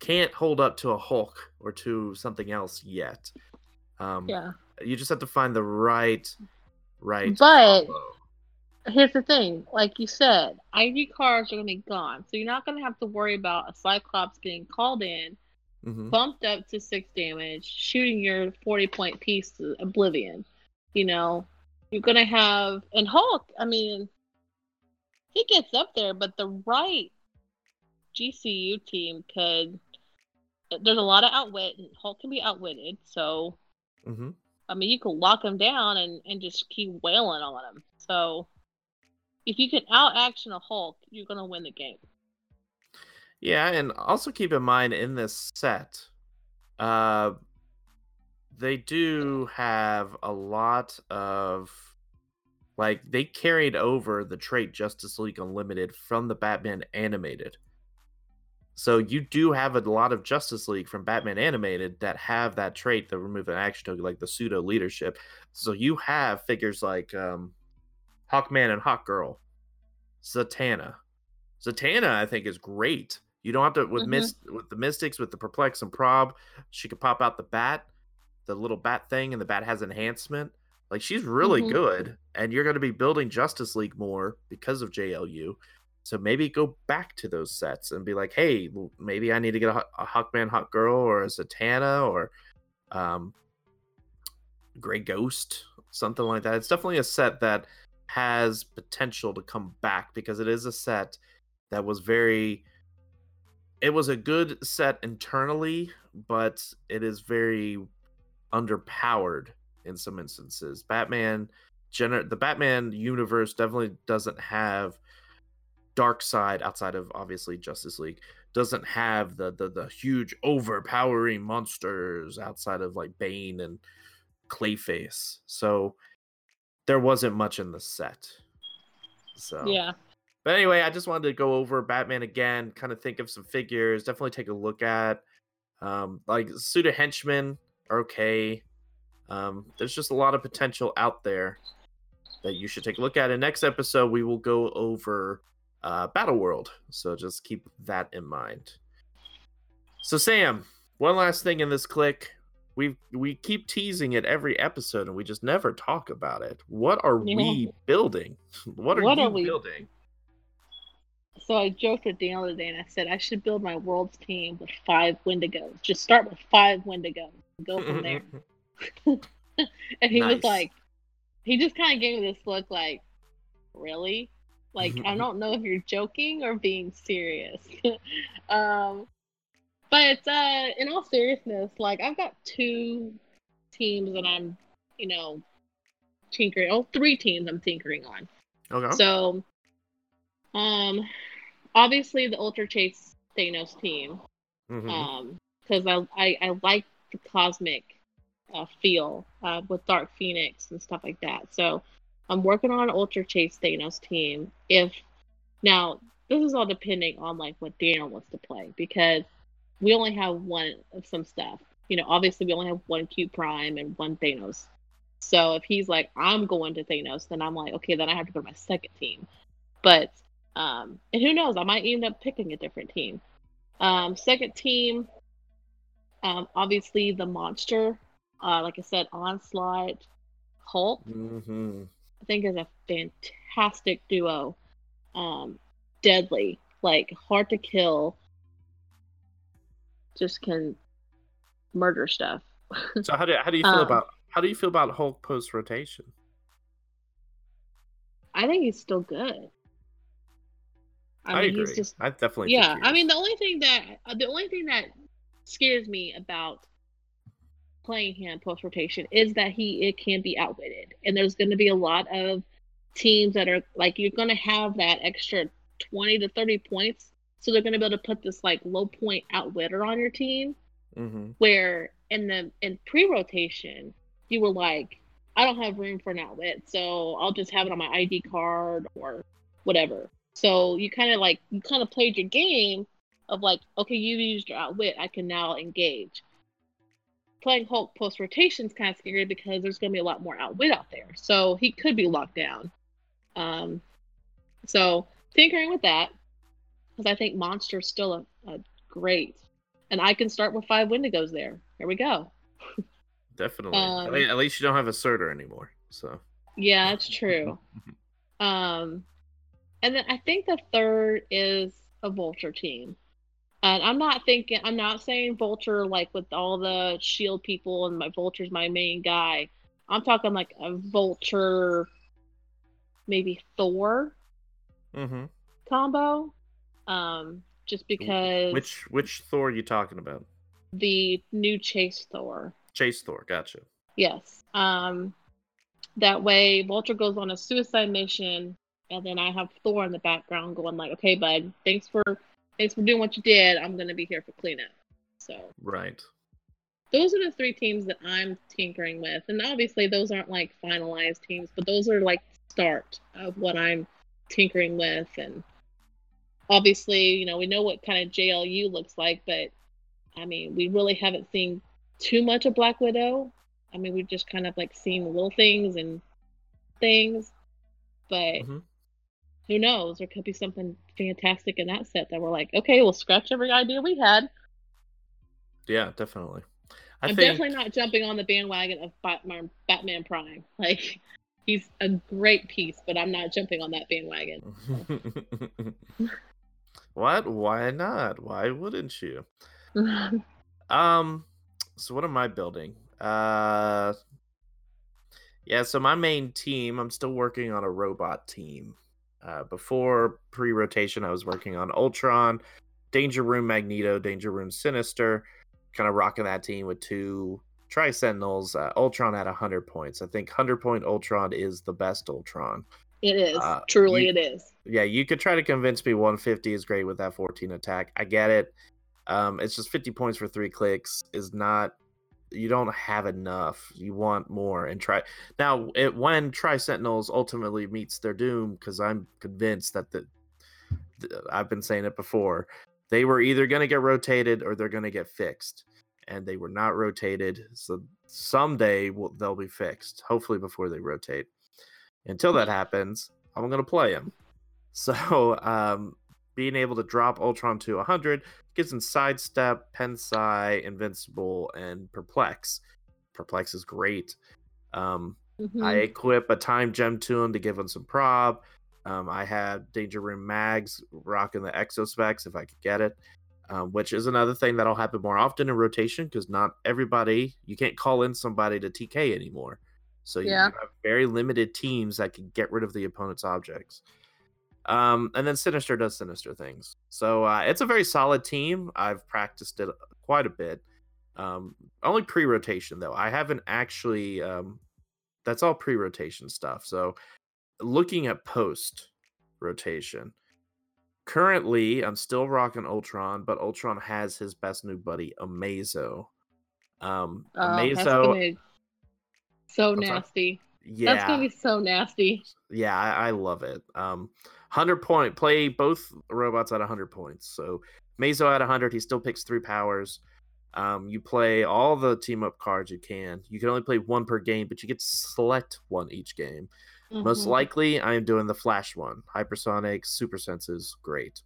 can't hold up to a hulk or to something else yet. Um, Yeah. you just have to find the right right But- combo. Here's the thing, like you said, ID cards are gonna be gone, so you're not gonna have to worry about a Cyclops getting called in, Mhm. bumped up to six damage, shooting your 40 point piece to oblivion. You know, you're gonna have and Hulk. I mean, he gets up there, but the right GCU team could. There's a lot of outwit, and Hulk can be outwitted. So, Mhm. I mean, you could lock him down and and just keep wailing on him. So, if you can out action a Hulk, you're gonna win the game. Yeah, and also keep in mind in this set, uh, they do have a lot of like they carried over the trait Justice League Unlimited from the Batman animated. So you do have a lot of Justice League from Batman animated that have that trait that remove an action token, like the pseudo leadership. So you have figures like um, Hawkman and Hawkgirl, Zatanna. Zatanna, I think, is great. You don't have to with Mhm. mist with the mystics with the perplex and prob. She could pop out the bat, the little bat thing, and the bat has enhancement. Like she's really Mhm. good, and you're going to be building Justice League more because of JLU. So maybe go back to those sets and be like, hey, maybe I need to get a, a Hawkman, Hawk Girl, or a Zatanna, or um, Gray Ghost, something like that. It's definitely a set that has potential to come back because it is a set that was very it was a good set internally but it is very underpowered in some instances. Batman gener- the batman universe definitely doesn't have Darkseid outside of obviously justice league doesn't have the the, the huge overpowering monsters outside of like bane and clayface. So there wasn't much in the set. So Yeah. But anyway, I just wanted to go over Batman again, kind of think of some figures, definitely take a look at. Um, like pseudo henchmen are okay. Um, there's just a lot of potential out there that you should take a look at. In next episode, we will go over uh, Battle World, so just keep that in mind. So Sam, one last thing in this click. we we keep teasing it every episode and we just never talk about it. What are Yeah. we building? What are What you are we- building? So I joked with Dan the other day and I said I should build my world's team with five Wendigos. Just start with five Wendigos. and Go from there. And he Nice. was like, he just kind of gave me this look like, really? Like, I don't know if you're joking or being serious. um, but uh, in all seriousness, like, I've got two teams that I'm, you know, tinkering. Oh, three teams I'm tinkering on. okay. So, um, obviously the Ultra Chase Thanos team, Mhm. um, because I, I I like the cosmic uh, feel uh, with Dark Phoenix and stuff like that. So, I'm working on an Ultra Chase Thanos team. If now this is all depending on like what Daniel wants to play because we only have one of some stuff. You know, obviously we only have one Q Prime and one Thanos. So if he's like, I'm going to Thanos, then I'm like, okay, then I have to go to my second team. But um, and who knows, I might end up picking a different team. Um, second team, um, obviously the monster. Uh, like I said, Onslaught, Hulk. Mhm. I think is a fantastic duo. Um, deadly, like hard to kill. Just can murder stuff. So how do how do you feel Um, about how do you feel about Hulk post rotation? I think he's still good. I, mean, agree. he's just I definitely yeah. I mean, the only thing that uh, the only thing that scares me about playing him post rotation is that he it can be outwitted, and there's going to be a lot of teams that are like you're going to have that extra twenty to thirty points, so they're going to be able to put this like low point outwitter on your team. Mhm. Where in the in pre rotation you were like, I don't have room for an outwit, so I'll just have it on my ID card or whatever. So you kind of like you kind of played your game of like, okay, you used your outwit, I can now engage. Playing Hulk post rotation is kind of scary because there's going to be a lot more outwit out there, so he could be locked down. Um, so tinkering with that because I think Monster's still a, a great, and I can start with five Wendigos there. Here we go. Definitely. at, Um, at least you don't have a Surtur anymore. So Yeah, that's true. Um, and then I think the third is a vulture team. And I'm not thinking, I'm not saying vulture like with all the shield people and my vulture's my main guy. I'm talking like a vulture, maybe Thor hmm combo. Um, just because which which Thor are you talking about? the new Chase Thor. Chase Thor. Gotcha. Yes. Um, that way, Vulture goes on a suicide mission, and then I have Thor in the background going like, "Okay, bud, thanks for thanks for doing what you did. I'm gonna be here for cleanup." So Right. those are the three teams that I'm tinkering with, and obviously those aren't like finalized teams, but those are like start of what I'm tinkering with, and obviously, you know, we know what kind of JLU looks like, but I mean, we really haven't seen too much of Black Widow. I mean, we've just kind of like seen little things and things, but Mhm. Who knows? There could be something fantastic in that set that we're like, okay, we'll scratch every idea we had. Yeah, definitely. I I'm think definitely not jumping on the bandwagon of Batman, Batman Prime. Like, he's a great piece, but I'm not jumping on that bandwagon. what? Why not? Why wouldn't you? Um, so what am I building? Uh, yeah. So my main team, I'm still working on a robot team. Uh, before pre-rotation, I was working on Ultron, Danger Room Magneto, Danger Room Sinister, kind of rocking that team with two Tri Sentinels. Uh, Ultron at 100 points. I think 100 point Ultron is the best Ultron. it is. Uh, Truly, you- it is. yeah, you could try to convince me 150 is great with that 14 attack. I get it. Um, it's just 50 points for three clicks is not. You don't have enough. You want more and try now. It when Tri Sentinels ultimately meets their doom, because I'm convinced that the, the I've been saying it before. They were either going to get rotated or they're going to get fixed, and they were not rotated. So someday will they'll be fixed. Hopefully before they rotate. Until that happens, I'm going to play them. So um, being able to drop Ultron to 100 gives him sidestep, Pensai, Invincible, and Perplex. Perplex is great. Um, Mhm. I equip a time gem to him to give him some prob. Um, I have Danger Room Mags rocking the Exospecs if I could get it, um, which is another thing that'll happen more often in rotation because not everybody, you can't call in somebody to TK anymore. So you, you Yeah. have very limited teams that can get rid of the opponent's objects. Um, and then Sinister does Sinister things. So uh, it's a very solid team. I've practiced it quite a bit. Um, only pre-rotation though. I haven't actually. Um, that's all pre-rotation stuff. So looking at post rotation, currently I'm still rocking Ultron, but Ultron has his best new buddy Amazo. Um, Oh, Amazo, so nasty. yeah, That's gonna be so nasty. yeah, I, I love it. Um, hundred point play both robots at hundred points. So Mazo at hundred, he still picks three powers. Um, you play all the team up cards you can. You can only play one per game, but you get to select one each game. Most Mhm. likely, I am doing the flash one. Hypersonic, super senses, great.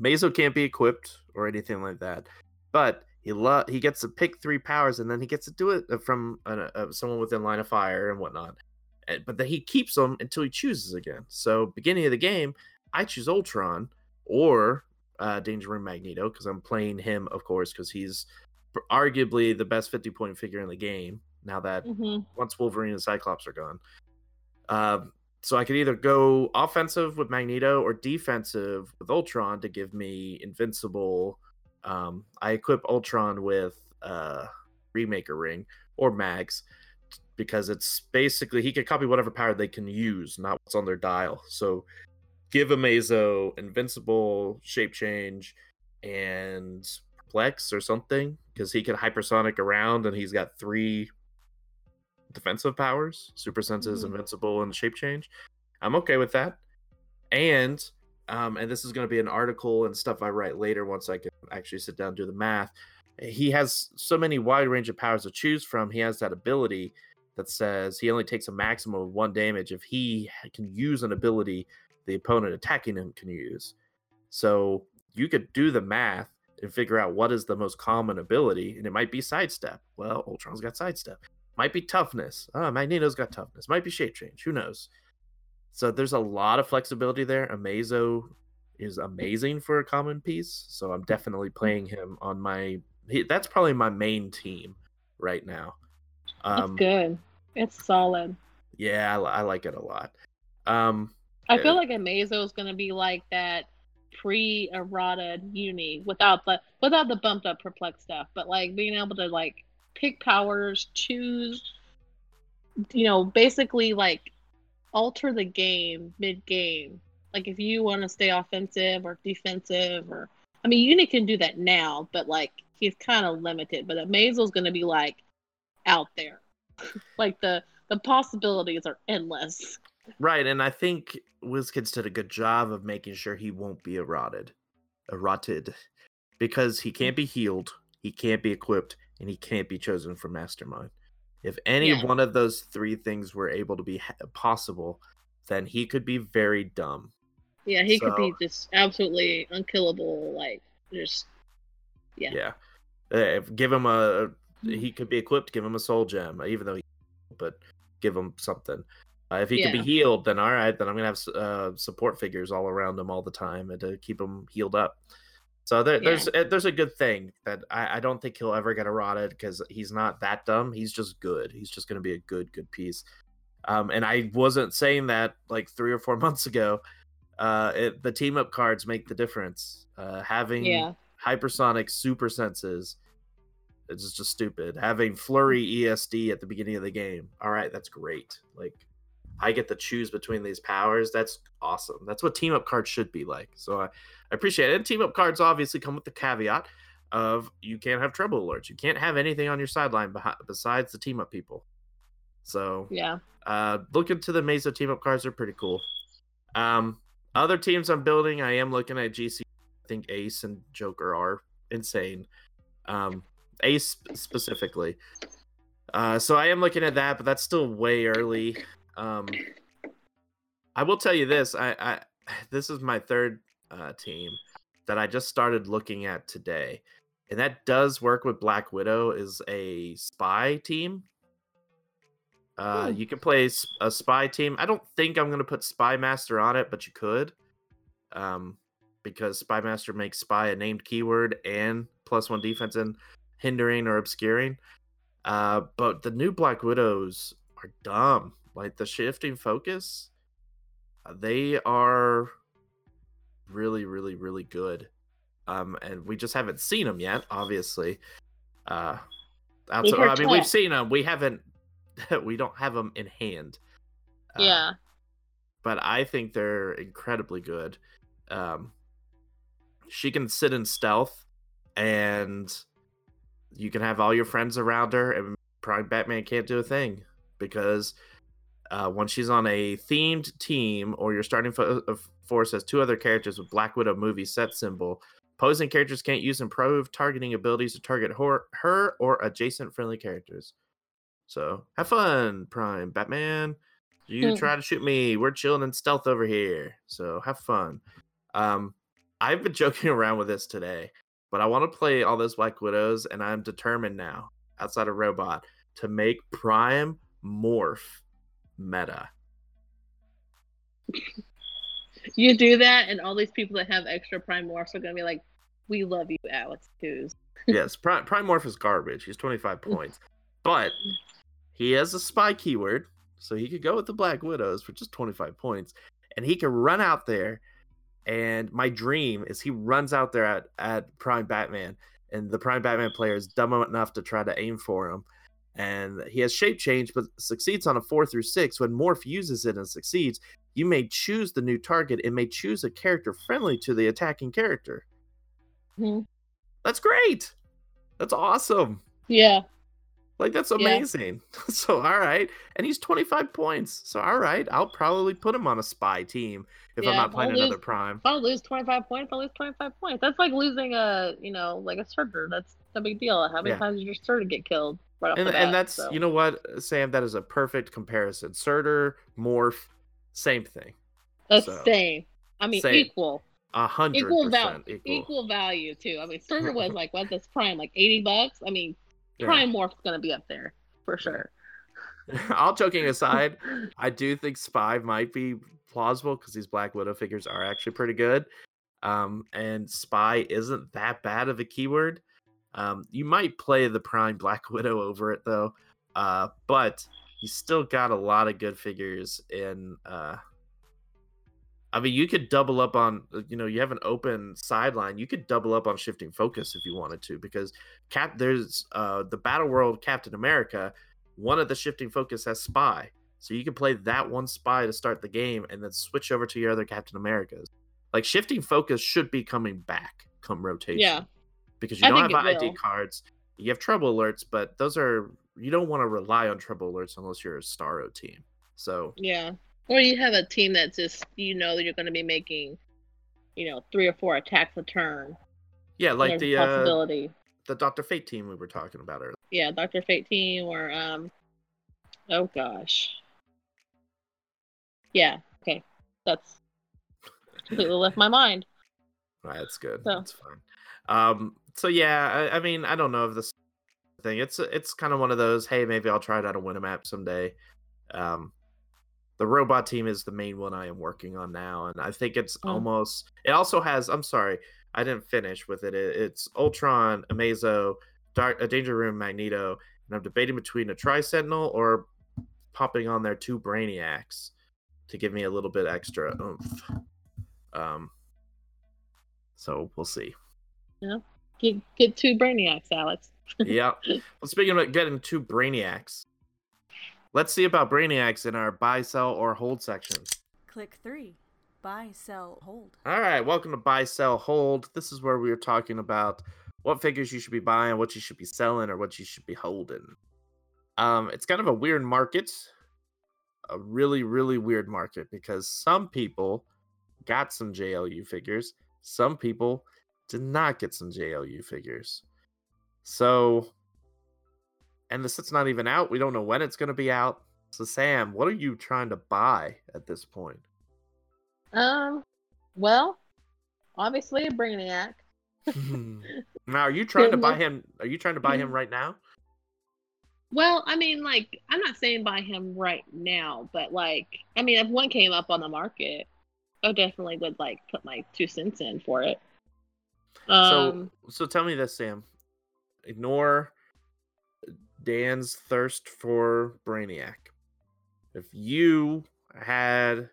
Mazo can't be equipped or anything like that, but he lo- he gets to pick three powers, and then he gets to do it uh, from uh, uh, someone within line of fire and whatnot. But that he keeps them until he chooses again. So beginning of the game, I choose Ultron or uh, Danger Room Magneto because I'm playing him, of course, because he's arguably the best 50 point figure in the game. Now that Mhm. once Wolverine and Cyclops are gone. Um, so I could either go offensive with Magneto or defensive with Ultron to give me invincible. Um, I equip Ultron with uh, Remaker Ring or Mags because it's basically he can copy whatever power they can use, not what's on their dial. So give Amazo invincible, shape change, and perplex or something because he can hypersonic around and he's got three defensive powers super senses Mhm. invincible and shape change i'm okay with that and um and this is going to be an article and stuff i write later once i can actually sit down and do the math he has so many wide range of powers to choose from he has that ability that says he only takes a maximum of one damage if he can use an ability the opponent attacking him can use so you could do the math and figure out what is the most common ability and it might be sidestep well ultron's got sidestep might be toughness. Oh, Magneto's got toughness. Might be shape change. Who knows? So there's a lot of flexibility there. Amazo is amazing for a common piece. So I'm definitely playing him on my. He, that's probably my main team right now. That's Um, good. It's solid. yeah, I, I like it a lot. Um, I Yeah. feel like Amazo is gonna be like that pre-errata uni without the without the bumped up perplex stuff, but like being able to like pick powers, choose, you know, basically like alter the game mid game. Like if you want to stay offensive or defensive, or I mean, Uni can do that now, but like he's kind of limited. But Amazo's gonna be like out there, like the the possibilities are endless. right, and I think WizKids did a good job of making sure he won't be eroded, eroded, because he can't be healed, he can't be equipped, and he can't be chosen for Mastermind. If any Yeah. one of those three things were able to be ha- possible, then he could be very dumb. Yeah, he could be just absolutely unkillable. Like, just yeah. Yeah. Uh, give him a. He could be equipped. Give him a soul gem, even though he. But give him something. Uh, if he can Yeah. be healed, then all right. Then I'm gonna have uh, support figures all around him all the time and to keep him healed up. So there, there's uh, there's a good thing that I, I don't think he'll ever get eroded because he's not that dumb. He's just good. He's just gonna be a good good piece. Um, and I wasn't saying that like three or four months ago. Uh, it, the team up cards make the difference. Uh, having Yeah. hypersonic super senses it's just stupid. Having flurry esd at the beginning of the game. All right that's great. Like i get to choose between these powers. That's awesome. That's what team up cards should be like. So i, I appreciate it. And team up cards obviously come with the caveat of you can't have trouble alerts. You can't have anything on your sideline behi- besides the team up people. So Yeah. uh, look into the Mesa team up cards; they're pretty cool. Um, other teams I'm building, I am looking at GC. I think Ace and Joker are insane. Um, Ace specifically. Uh, so I am looking at that, but that's still way early. Um, I will tell you this: I, I this is my third uh, team that I just started looking at today, and that does work with Black Widow. Is a spy team. Uh, Hmm. You can play a spy team. I don't think I'm gonna put Spy Master on it, but you could, um, because Spy Master makes spy a named keyword and plus one defense and hindering or obscuring. Uh, but the new Black Widows are dumb. Like the shifting focus, uh, they are really, really, really good. Um, and we just haven't seen them yet, obviously. Uh, outside, I mean, we've seen them. We haven't. we don't have them in hand. Uh, yeah. but I think they're incredibly good. Um, she can sit in stealth, and you can have all your friends around her, and Prime Batman can't do a thing because uh, when she's on a themed team or your starting fo- uh, force has two other characters with Black Widow movie set symbol, opposing characters can't use improved targeting abilities to target her, her or adjacent friendly characters. So have fun, Prime Batman. You Hmm. try to shoot me. We're chilling in stealth over here. So have fun. Um, I've been joking around with this today, but I want to play all those Black Widows, and I'm determined now, outside of Robot, to make Prime morph meta. You do that, and all these people that have extra prime morphs are gonna be like, "We love you, Alex Coos." yes, Prime, Prime Morph is garbage. He's 25 points, but he has a spy keyword, so he could go with the Black Widows for just 25 points, and he can run out there. And my dream is he runs out there at, at Prime Batman, and the Prime Batman player is dumb enough to try to aim for him. And he has shape change, but succeeds on a four through six. When Morph uses it and succeeds, you may choose the new target and may choose a character friendly to the attacking character. Mhm. That's great. That's awesome. Yeah, Like that's Yeah. amazing. so all right, and he's 25 points. So all right, I'll probably put him on a spy team if I'm not playing lose- another prime. if I lose twenty five points, I lose twenty five points. That's like losing a, you know, like a Surtur. That's a big deal. How many Yeah. times did your Surtur get killed right And bat? and that's so. you know what, Sam, that is a perfect comparison. Surtur, Morph, same thing. The so- same. I mean, Same. equal, A hundred equal value, equal. equal. value too. I mean, Surtur was like what? That's prime, like eighty bucks. I mean, Yeah. prime morph's gonna be up there for sure. All joking aside, I do think Spy might be plausible because these Black Widow figures are actually pretty good. Um, and Spy isn't that bad of a keyword. Um, you might play the Prime Black Widow over it though, uh, but you still got a lot of good figures in. Uh, I mean, you could double up on, uh, you know, you have an open sideline. You could double up on shifting focus if you wanted to, because Cap, there's uh, the Battle World Captain America one of the shifting focus has spy so you can play that one spy to start the game and then switch over to your other captain americas like shifting focus should be coming back come rotation Yeah. because you I don't have id will. cards you have trouble alerts but those are you don't want to rely on trouble alerts unless you're a starro team so Yeah. Or you have a team that just you know that you're going to be making, you know, three or four attacks a turn. yeah like a the uh possibility. the dr fate team we were talking about earlier Yeah, Doctor Fate team or um. Oh gosh. Yeah. Okay. That's completely left my mind. Right, that's good. So- That's fine. Um, so yeah, I, I mean, I don't know if this thing. It's it's kind of one of those. Hey, maybe I'll try it out a win map someday. Um, the robot team is the main one I am working on now, and I think it's Oh. almost. It also has. I'm sorry, I didn't finish with it. it it's Ultron, Amazo, Dark, a Danger Room, Magneto, and I'm debating between a Tri Sentinel or popping on there two Brainiacs to give me a little bit extra oomph. Um, so we'll see. Yeah, Get get two brainiacs, Alex. yeah. Well, speaking of getting two Brainiacs, let's see about Brainiacs in our buy, sell, or hold section. Click 3. Buy, sell, hold. All right, welcome to buy, sell, hold. This is where we are talking about what figures you should be buying, what you should be selling, or what you should be holding. Um, it's kind of a weird market, a really, really weird market because some people got some JLU figures, some people did not get some JLU figures. So, and the set's not even out. We don't know when it's going to be out. So, Sam, what are you trying to buy at this point? Um, well, obviously a brainiac. now, are you trying to buy him? Are you trying to buy him right now? Well, I mean, like, I'm not saying buy him right now, but like, I mean, if one came up on the market, I definitely would like put my two cents in for it. Um, so, so tell me this, Sam. Ignore Dan's thirst for Brainiac. If you had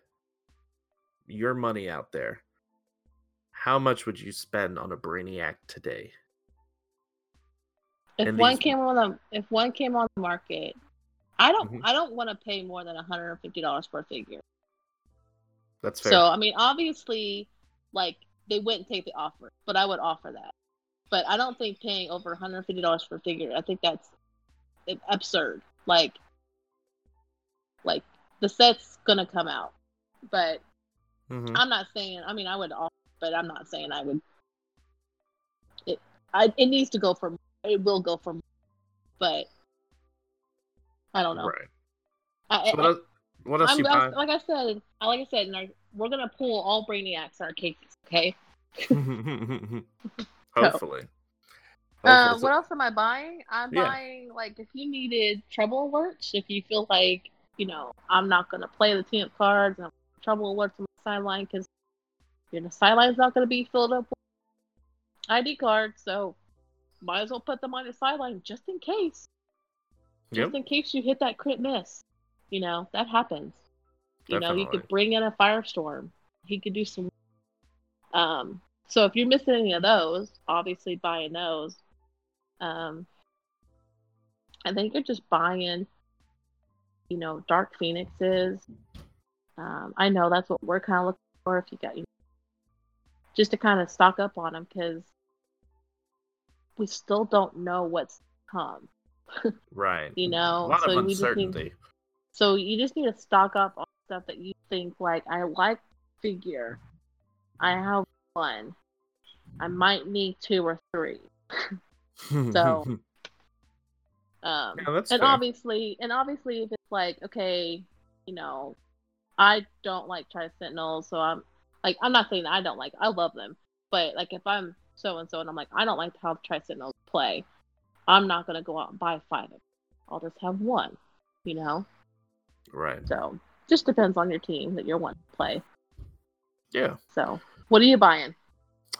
your money out there, how much would you spend on a Brainiac today? if and one these- came on the if one came on the market, I don't Mhm. I don't want to pay more than $150 per figure. That's fair. So I mean, obviously, like they wouldn't take the offer, but I would offer that. But I don't think paying over $150 per figure. I think that's absurd. Like, like the set's gonna come out, but Mhm. I'm not saying. I mean, I would but I'm not saying I would. It I it needs to go for. It will go for, but I don't know. Right. I, So what, else, what else I'm, you I- buying? like I said, like I said, our, we're gonna pull all brainiacs in our cases. Okay. Hopefully. Uh, what else am I buying? I'm Yeah. buying like if you needed trouble alerts, if you feel like you know I'm not gonna play the team up cards and trouble alerts on the sideline because your the sideline's not gonna be filled up with ID cards, so might as well put them on the sideline just in case. Yep. Just in case you hit that crit miss. You know, that happens. You know, you could bring in a firestorm. He could do some um so if you're missing any of those, obviously buying those. Um I think you're just buying, you know, Dark Phoenixes. Um, I know that's what we're kind of looking for. If you got, you know, just to kind of stock up on them because we still don't know what's to come. Right. You know, a lot so of we just need- So you just need to stock up on stuff that you think like I like figure. I have one. I might need two or three. So, Um, Yeah, and fair. obviously, and obviously, if it's like, okay, you know, I don't like Tri Sentinels, so I'm like, I'm not saying I don't like, I love them, but like, if I'm so and so, and I'm like, I don't like how Tri Sentinels play, I'm not gonna go out and buy five of them. I'll just have one, you know. right. So, just depends on your team that you're wanting to play. Yeah. So, what are you buying?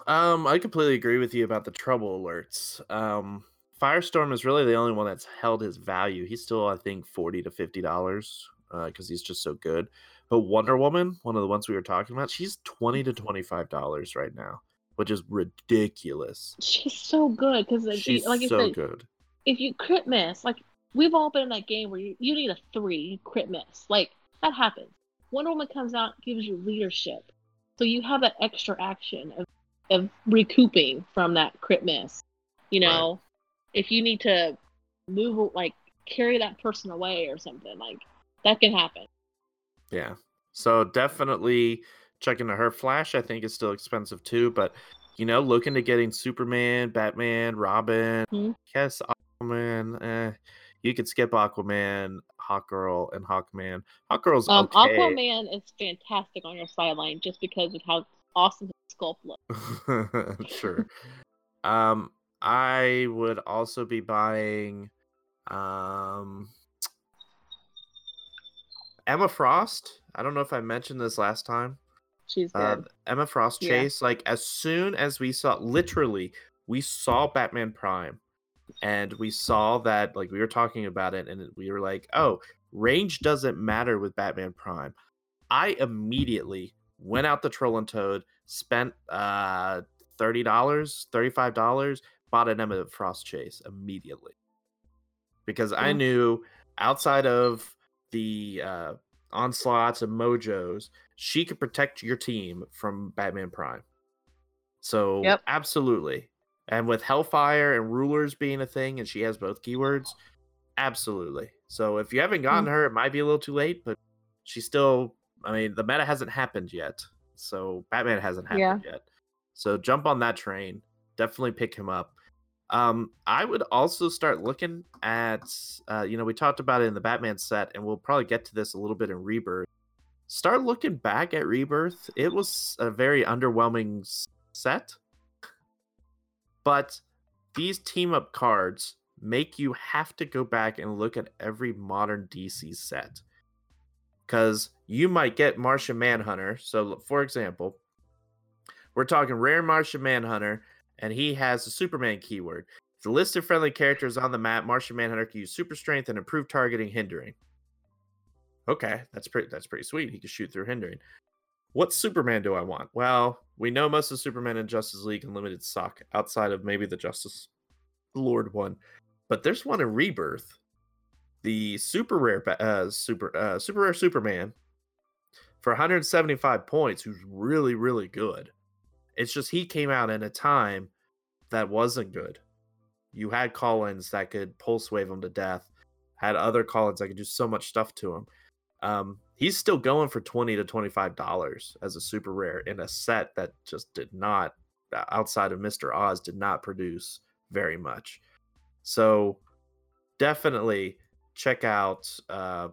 Um, I completely agree with you about the trouble alerts. Um, Firestorm is really the only one that's held his value. He's still, I think, forty to fifty dollars because he's just so good. But Wonder Woman, one of the ones we were talking about, she's twenty to twenty-five dollars right now, which is ridiculous. She's so good because, She's like so said, good. if you crit miss, like we've all been in that game where you, you need a three, you crit miss. Like that happens. Wonder Woman comes out, gives you leadership. So you have that extra action of, of recouping from that crit miss. You know, if you need to move, like carry that person away or something, like that can happen. Yeah. So definitely check into her. Flash, I think, is still expensive too, but you know, looking to getting Superman, Batman, Robin, Mhm. Yes, Aquaman. Eh, you could skip Aquaman, Hawkgirl, and Hawkman. Hawkgirl's Um, okay. Aquaman is fantastic on your sideline just because of how awesome sculpt looks. sure. um, I would also be buying um Emma Frost. I don't know if I mentioned this last time. She's good. Uh, Emma Frost Yeah. Chase, like as soon as we saw, literally, we saw Batman Prime, and we saw that, like we were talking about it, and we were like, oh, range doesn't matter with Batman Prime. I immediately went out the Troll and Toad, spent uh thirty dollars, thirty five dollars, bought an Emma Frost Chase immediately because I knew outside of the uh, onslaughts and mojos, she could protect your team from Batman Prime. So Yep. absolutely. And with Hellfire and rulers being a thing, and she has both keywords, absolutely. So if you haven't gotten her, it might be a little too late, but she's still. I mean, the meta hasn't happened yet, so Batman hasn't happened yet. So jump on that train. Definitely pick him up. Um, I would also start looking at, uh, you know, we talked about it in the Batman set, and we'll probably get to this a little bit in Rebirth. Start looking back at Rebirth. It was a very underwhelming set. But these team up cards make you have to go back and look at every modern DC set. Because you might get Martian Manhunter. So, for example, we're talking rare Martian Manhunter, and he has a Superman keyword. The list of friendly characters on the map, Martian Manhunter can use super strength and improve targeting hindering. Okay, that's pretty that's pretty sweet. He can shoot through hindering. What Superman do I want? Well, we know most of Superman in Justice League and Limited suck, outside of maybe the Justice Lord one. But there's one in Rebirth, the super rare, uh, super uh, super rare Superman for 175 points, who's really really good. It's just he came out in a time that wasn't good. You had Collins that could pulse wave him to death, had other Collins that could do so much stuff to him. Um, he's still going for 20 to 25 dollars as a super rare in a set that just did not outside of Mr. Oz did not produce very much. So definitely check out uh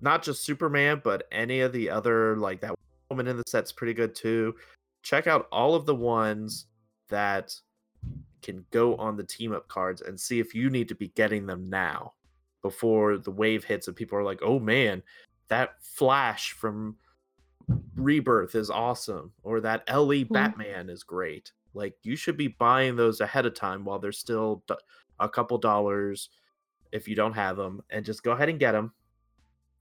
not just Superman, but any of the other like that woman in the set's pretty good too. Check out all of the ones that can go on the team up cards and see if you need to be getting them now before the wave hits and people are like, oh man, that Flash from Rebirth is awesome, or that LE Hmm. Batman is great. Like you should be buying those ahead of time while they're still a couple dollars if you don't have them, and just go ahead and get them.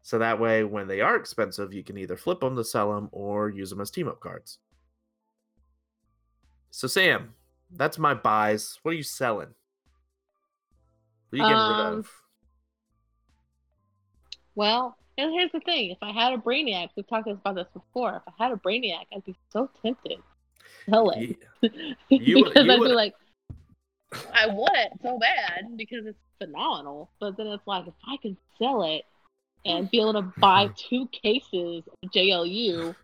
So that way, when they are expensive, you can either flip them to sell them or use them as team up cards. So Sam, that's my buys. What are you selling? What are you getting rid Um, of? Well, and here's the thing: if I had a Brainiac, we've talked about this before. If I had a Brainiac, I'd be so tempted to sell it Ye- You because you I'd would- be like, I want it so bad because it's phenomenal. But then it's like, if I can sell it and be able to buy two cases of JLU,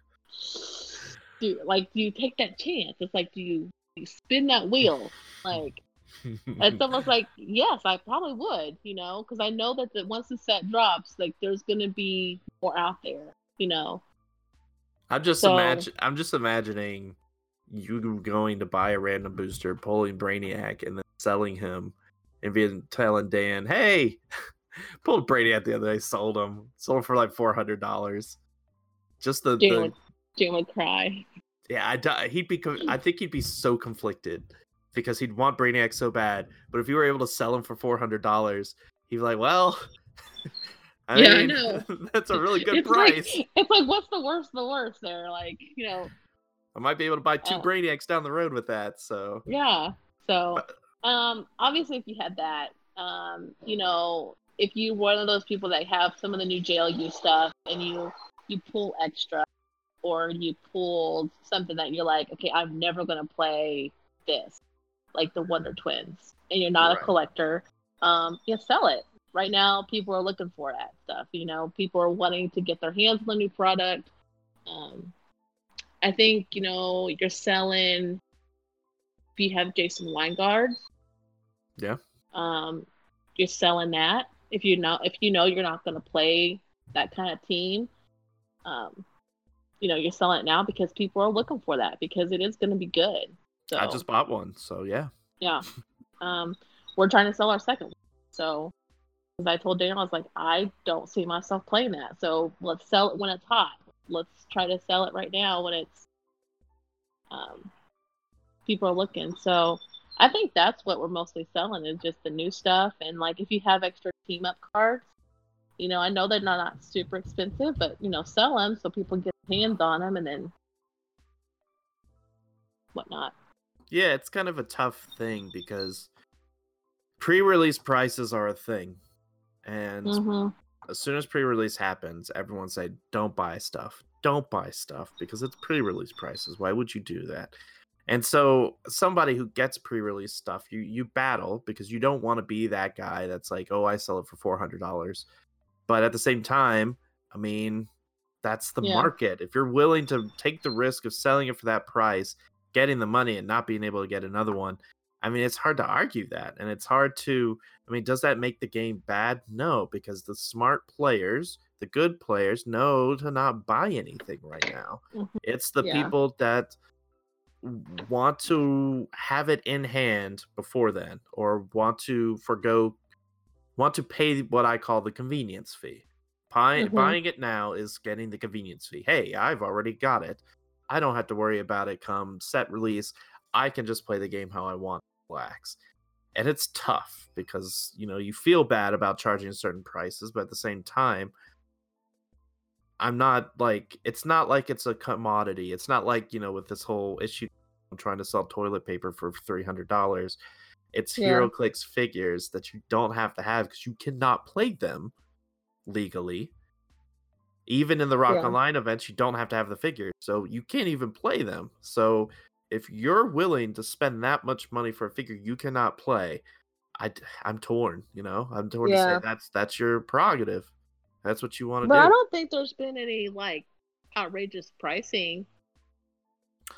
do like do you take that chance? It's like, do you, do you spin that wheel? Like it's almost like yes, I probably would, you know, because I know that the, once the set drops, like there's gonna be more out there, you know. I'm just So- imagine. I'm just imagining you going to buy a random booster, pulling Brainiac, and then selling him, and being telling Dan, "Hey, pulled Brainiac the other day, sold him, sold him for like four hundred dollars." Just the, Jane would, would cry. yeah, I he'd be. I think he'd be so conflicted because he'd want Brainiac so bad, but if you were able to sell him for four hundred dollars, he'd be like, "Well." I Yeah, I know. that's a really good it's price. Like, it's like what's the worst? The worst there, like you know, I might be able to buy two Uh, Brainiacs down the road with that. So yeah. So, um, obviously, if you had that, um, you know, if you're one of those people that have some of the new JLU stuff and you you pull extra, or you pulled something that you're like, okay, I'm never gonna play this, like the Wonder Twins, and you're not Right. a collector, um, you sell it. Right now, people are looking for that stuff. You know, people are wanting to get their hands on the new product. Um, I think you know you're selling. If you have Jason Wyngarde, Yeah. um, you're selling that. If you know, if you know you're not going to play that kind of team, um, you know you're selling it now because people are looking for that because it is going to be good. So I just bought one. So yeah. yeah, um, we're trying to sell our second. one. So, as I told Daniel, I was like, I don't see myself playing that. So let's sell it when it's hot. Let's try to sell it right now when it's um, people are looking. So I think that's what we're mostly selling is just the new stuff. And like if you have extra team up cards, you know, I know they're not, not super expensive, but you know, sell them so people get hands on them and then whatnot. Yeah, it's kind of a tough thing because pre-release prices are a thing. And hmm as soon as pre-release happens, everyone say don't buy stuff. Don't buy stuff because it's pre-release prices. Why would you do that? And so somebody who gets pre-release stuff, you you battle because you don't want to be that guy that's like, "Oh, I sell it for $400." But at the same time, I mean, that's the Yeah. market. If you're willing to take the risk of selling it for that price, getting the money and not being able to get another one, I mean, it's hard to argue that. And it's hard to I mean, does that make the game bad? No, because the smart players, the good players, know to not buy anything right now. Mhm. It's the Yeah. people that want to have it in hand before then, or want to forego, want to pay what I call the convenience fee. Buy, Mhm. Buying it now is getting the convenience fee. Hey, I've already got it. I don't have to worry about it come set release. I can just play the game how I want. Relax. And it's tough because you know you feel bad about charging certain prices, but at the same time, I'm not like it's not like it's a commodity. It's not like you know with this whole issue I'm trying to sell toilet paper for three hundred dollars. It's Yeah. HeroClix figures that you don't have to have because you cannot play them legally. Even in the Rock Yeah. Online events, you don't have to have the figures, so you can't even play them. So if you're willing to spend that much money for a figure you cannot play, I I'm torn. You know, I'm torn to say that's that's your prerogative. That's what you want to do. But. I don't think there's been any like outrageous pricing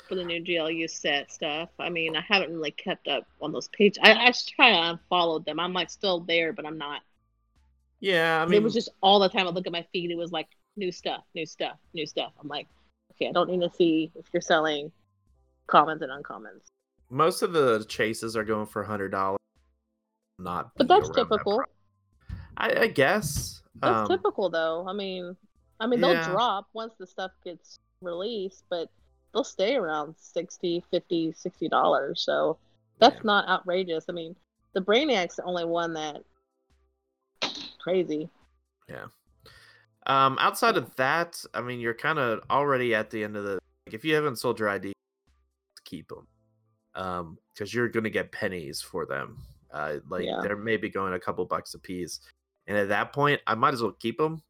for the new JLU set stuff. I mean, I haven't really kept up on those pages. I, I just try to unfollow them. I'm like still there, but I'm not. Yeah, I mean, it was just all the time. I look at my feed. It was like new stuff, new stuff, new stuff. I'm like, okay, I don't need to see if you're selling commons and uncommons. most of the chases are going for hundred dollars. Not, But that's that typical. price. I, I guess. That's um, typical though. I mean, I mean they'll yeah. drop once the stuff gets released, but they'll stay around 60, 50, 60 dollars. So that's Yeah. not outrageous. I mean, the Brainiac's the only one that crazy. Yeah. Um, outside of that, I mean, you're kind of already at the end of the. Like, if you haven't sold your ID, keep them, um, because you're gonna get pennies for them. Uh, like Yeah. they're maybe going a couple bucks a piece, and at that point, I might as well keep them.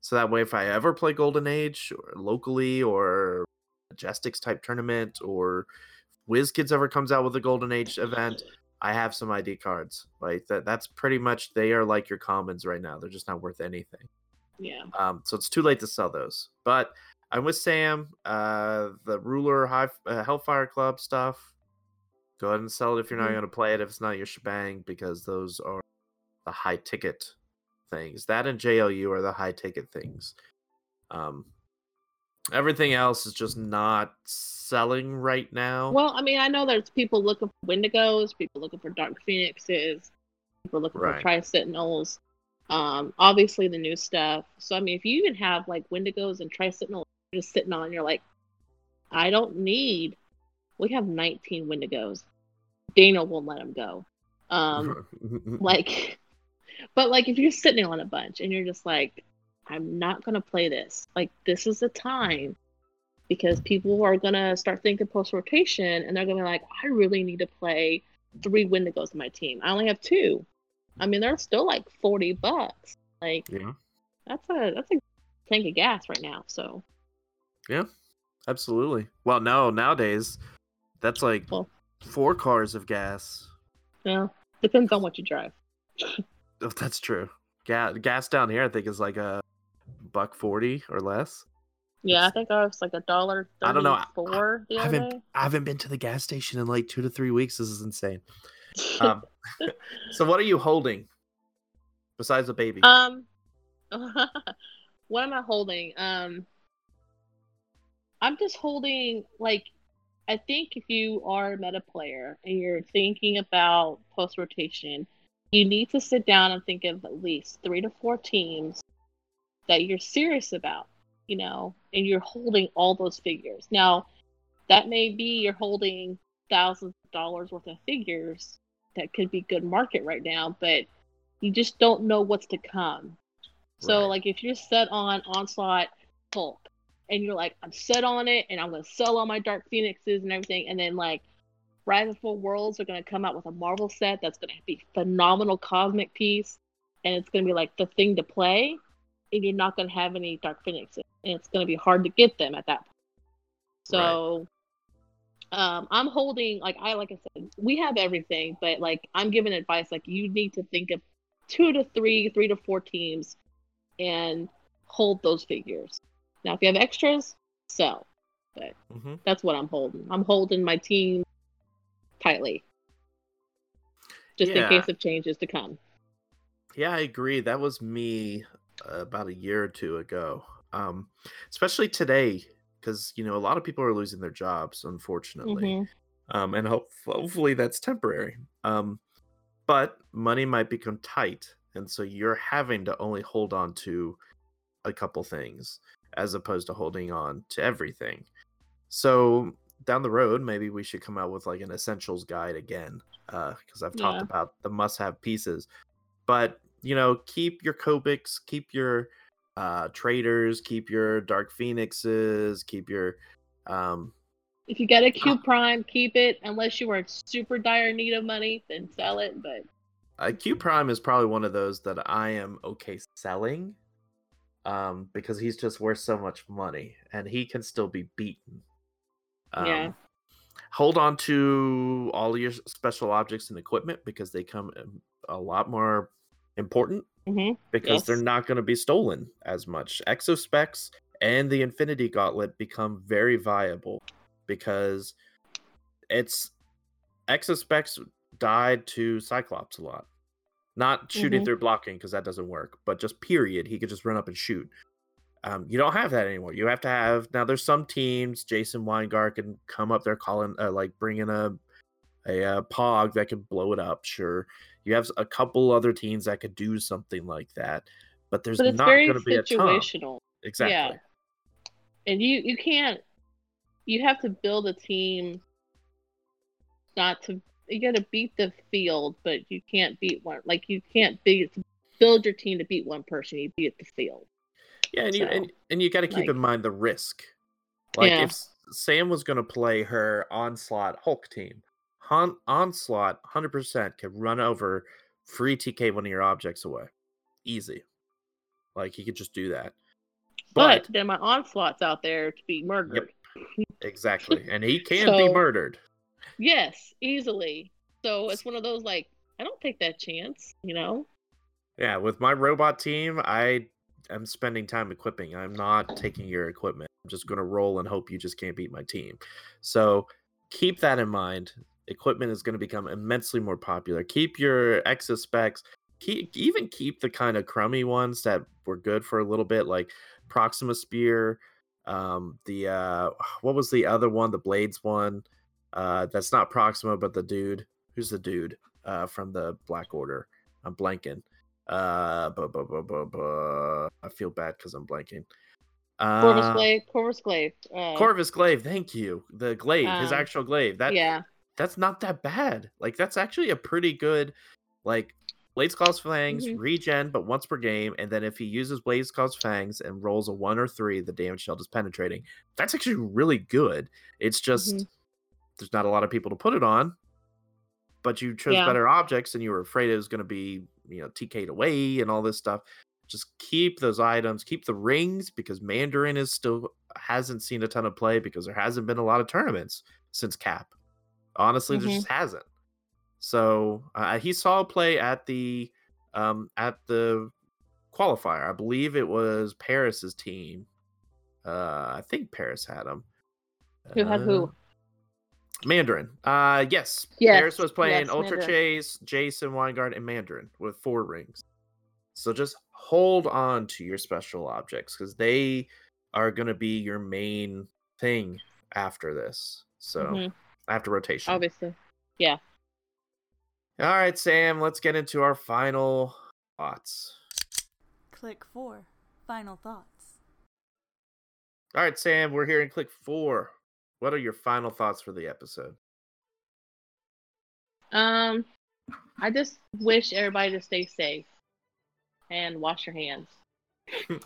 So that way, if I ever play Golden Age or locally or Majestix type tournament or WizKids ever comes out with a Golden Age event, I have some ID cards. Like that. That's pretty much they are like your commons right now. They're just not worth anything. Yeah. Um, so it's too late to sell those. But I'm with Sam. Uh, the Ruler High uh, Hellfire Club stuff. Go ahead and sell it if you're not Mhm. going to play it. If it's not your shebang, because those are the high ticket things. That and JLU are the high ticket things. Um, everything else is just not selling right now. Well, I mean, I know there's people looking for Wendigos, people looking for Dark Phoenixes, people looking Right. for Tri Sentinels. Um, obviously the new stuff. So I mean, if you even have like Wendigos and Tri Sentinels just sitting on, you're like, I don't need. We have 19 Wendigos. Dana won't let them go. Um, like, but like if you're sitting on a bunch and you're just like, I'm not gonna play this. Like this is the time because people are gonna start thinking post rotation and they're gonna be like, I really need to play three Wendigos in my team. I only have two. I mean, they're still like forty bucks. Like yeah, that's a that's a tank of gas right now. So yeah, absolutely. Well, no, nowadays that's like Well- four cars of gas. yeah, depends on what you drive. Oh, that's true. Gas, gas down here, I think, is like a buck forty or less. Yeah, I think I was like a dollar I don't know, four I other haven't, I haven't been to the gas station in like two to three weeks. This is insane. Um, so, what are you holding besides a baby? Um, what am I holding? Um, I'm just holding like I think if you are a meta player and you're thinking about post rotation, you need to sit down and think of at least three to four teams that you're serious about, you know, and you're holding all those figures. Now, that may be you're holding thousands of dollars worth of figures that could be good market right now, but you just don't know what's to come. So, Right. like, if you're set on Onslaught Hulk and you're like, I'm set on it and I'm going to sell all my Dark Phoenixes and everything, and then, like, Rise of Four Worlds are going to come out with a Marvel set that's going to be phenomenal cosmic piece, and it's going to be like the thing to play, and you're not going to have any Dark Phoenix, and it's going to be hard to get them at that point. So, um, I'm holding like I like I said, we have everything, but like I'm giving advice like you need to think of two to three, three to four teams, and hold those figures. Now, if you have extras, sell. Mhm. That's what I'm holding. I'm holding my team tightly, just Yeah. in case of changes to come. Yeah, I agree. That was me uh, about a year or two ago. Um, especially today, because you know a lot of people are losing their jobs, unfortunately. Mhm. um, and hope, hopefully that's temporary. Um, but money might become tight, and so you're having to only hold on to a couple things as opposed to holding on to everything. So down the road, maybe we should come out with like an essentials guide again, Uh, because I've talked Yeah. about the must-have pieces. But you know, keep your Kobiks, keep your uh traders, keep your Dark Phoenixes, keep your um If you get a Q Prime, keep it. Unless you are in super dire need of money, then sell it. But a Q Prime is probably one of those that I am okay selling, um, because he's just worth so much money and he can still be beaten. Um, Yeah. Hold on to all your special objects and equipment because they come a lot more important Mhm. because they're not going to be stolen as much. Exospecs and the Infinity Gauntlet become very viable because it's Exospecs died to Cyclops a lot. Not shooting Mhm. through blocking because that doesn't work, but just period, he could just run up and shoot. Um, you don't have that anymore. You have to have now. There's some teams. Jason Wyngarde can come up there calling, uh, like bringing a a uh, pog that can blow it up. Sure, you have a couple other teams that could do something like that, but there's but not going to be a ton. situational. Exactly. And you you can't. You have to build a team. Not to you got to beat the field, but you can't beat one. Like you can't beat build your team to beat one person. You beat the field. Yeah, and you and, and you got to keep like- in mind the risk. Like Yeah. if Sam was going to play her onslaught Hulk team, onslaught 100% could run over free TK one of your objects away, easy. Like he could just do that. But, But, then my onslaught's out there to be murdered. exactly, and he can be murdered. Yes, easily. So it's one of those like I don't take that chance. You know. Yeah, with my robot team, I am spending time equipping. I'm not taking your equipment. I'm just going to roll and hope you just can't beat my team. So keep that in mind. Equipment is going to become immensely more popular. Keep your Exo specs. Keep even keep the kind of crummy ones that were good for a little bit, like Proxima Spear. Um, the uh, what was the other one? The Blades one. Uh, that's not Proxima, but the dude. Who's the dude? Uh, from the Black Order. I'm blanking. Uh, bu- bu- bu- bu- bu- I feel bad because I'm blanking. Corvus Uh, Glaive. Corvus Glaive. Uh, Corvus Glaive, thank you. The glaive, his Um, actual glaive. That yeah. that's not that bad. Like that's actually a pretty good like Blades Claws Fangs Mhm. regen, but once per game, and then if he uses Blades Claws Fangs and rolls a one or three, the damage shield is penetrating. That's actually really good. It's just Mhm. there's not a lot of people to put it on, but you chose Yeah. better objects and you were afraid it was going to be you know TK'd away and all this stuff. Just keep those items, keep the rings because Mandarin is still hasn't seen a ton of play because there hasn't been a lot of tournaments since Cap. Honestly, there Mhm. just hasn't. So uh, he saw play at the um at the qualifier. I believe it was Paris's team. Uh I think Paris had him. Who had who? Mandarin. Uh yes. Yes, Paris was playing yes, Ultra Mandarin. Chase, Jason Wyngarde, and Mandarin with four rings. So just hold on to your special objects because they are gonna be your main thing after this. So Mhm. after rotation. Obviously. Yeah. All right, Sam, let's get into our final thoughts. Click 4. Final thoughts. All right, Sam, we're here in click four. What are your final thoughts for the episode? Um, I just wish everybody to stay safe and wash your hands.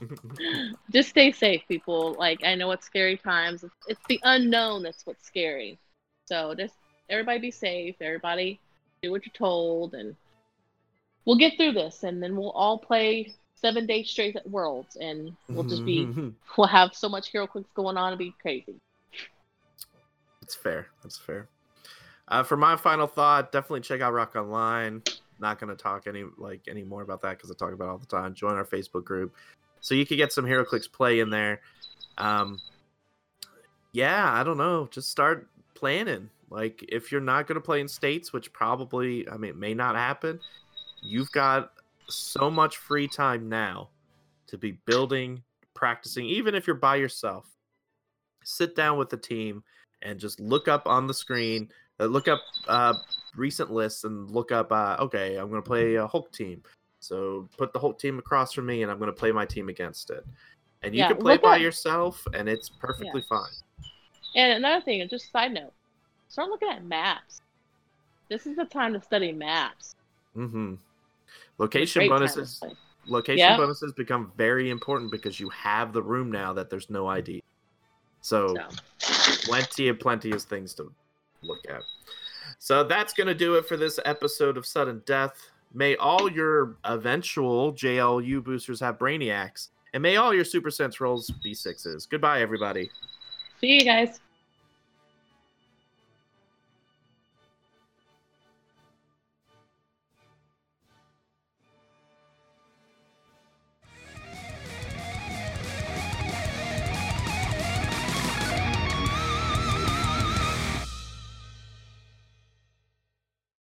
Just stay safe, people. Like I know it's scary times. It's, the unknown that's what's scary. So just everybody be safe. Everybody do what you're told, and we'll get through this. And then we'll all play seven days straight at Worlds, and we'll just be we'll have so much HeroClix going on and be crazy. That's fair. That's fair. Uh, for my final thought, definitely check out Rock Online. Not going to talk any like any more about that because I talk about it all the time. Join our Facebook group so you could get some HeroClix play in there. Um, yeah, I don't know. Just start planning. Like if you're not going to play in states, which probably I mean may not happen, you've got so much free time now to be building, practicing, even if you're by yourself. sit down with the team and just look up on the screen, uh, look up uh, recent lists and look up. Uh, okay, I'm going to play a Hulk team. So put the Hulk team across from me, and I'm going to play my team against it. And you Yeah, can play by up- yourself, and it's perfectly fine. And another thing, just a side note, start looking at maps. This is the time to study maps. Mm-hmm. Location great time to bonuses. Location Yeah. bonuses become very important because you have the room now that there's no ID. So So, plenty of plenty of things to look at. So that's gonna do it for this episode of Sudden Death. May all your eventual JLU boosters have brainiacs, and may all your Super Sense rolls be sixes. Goodbye, everybody. see you guys.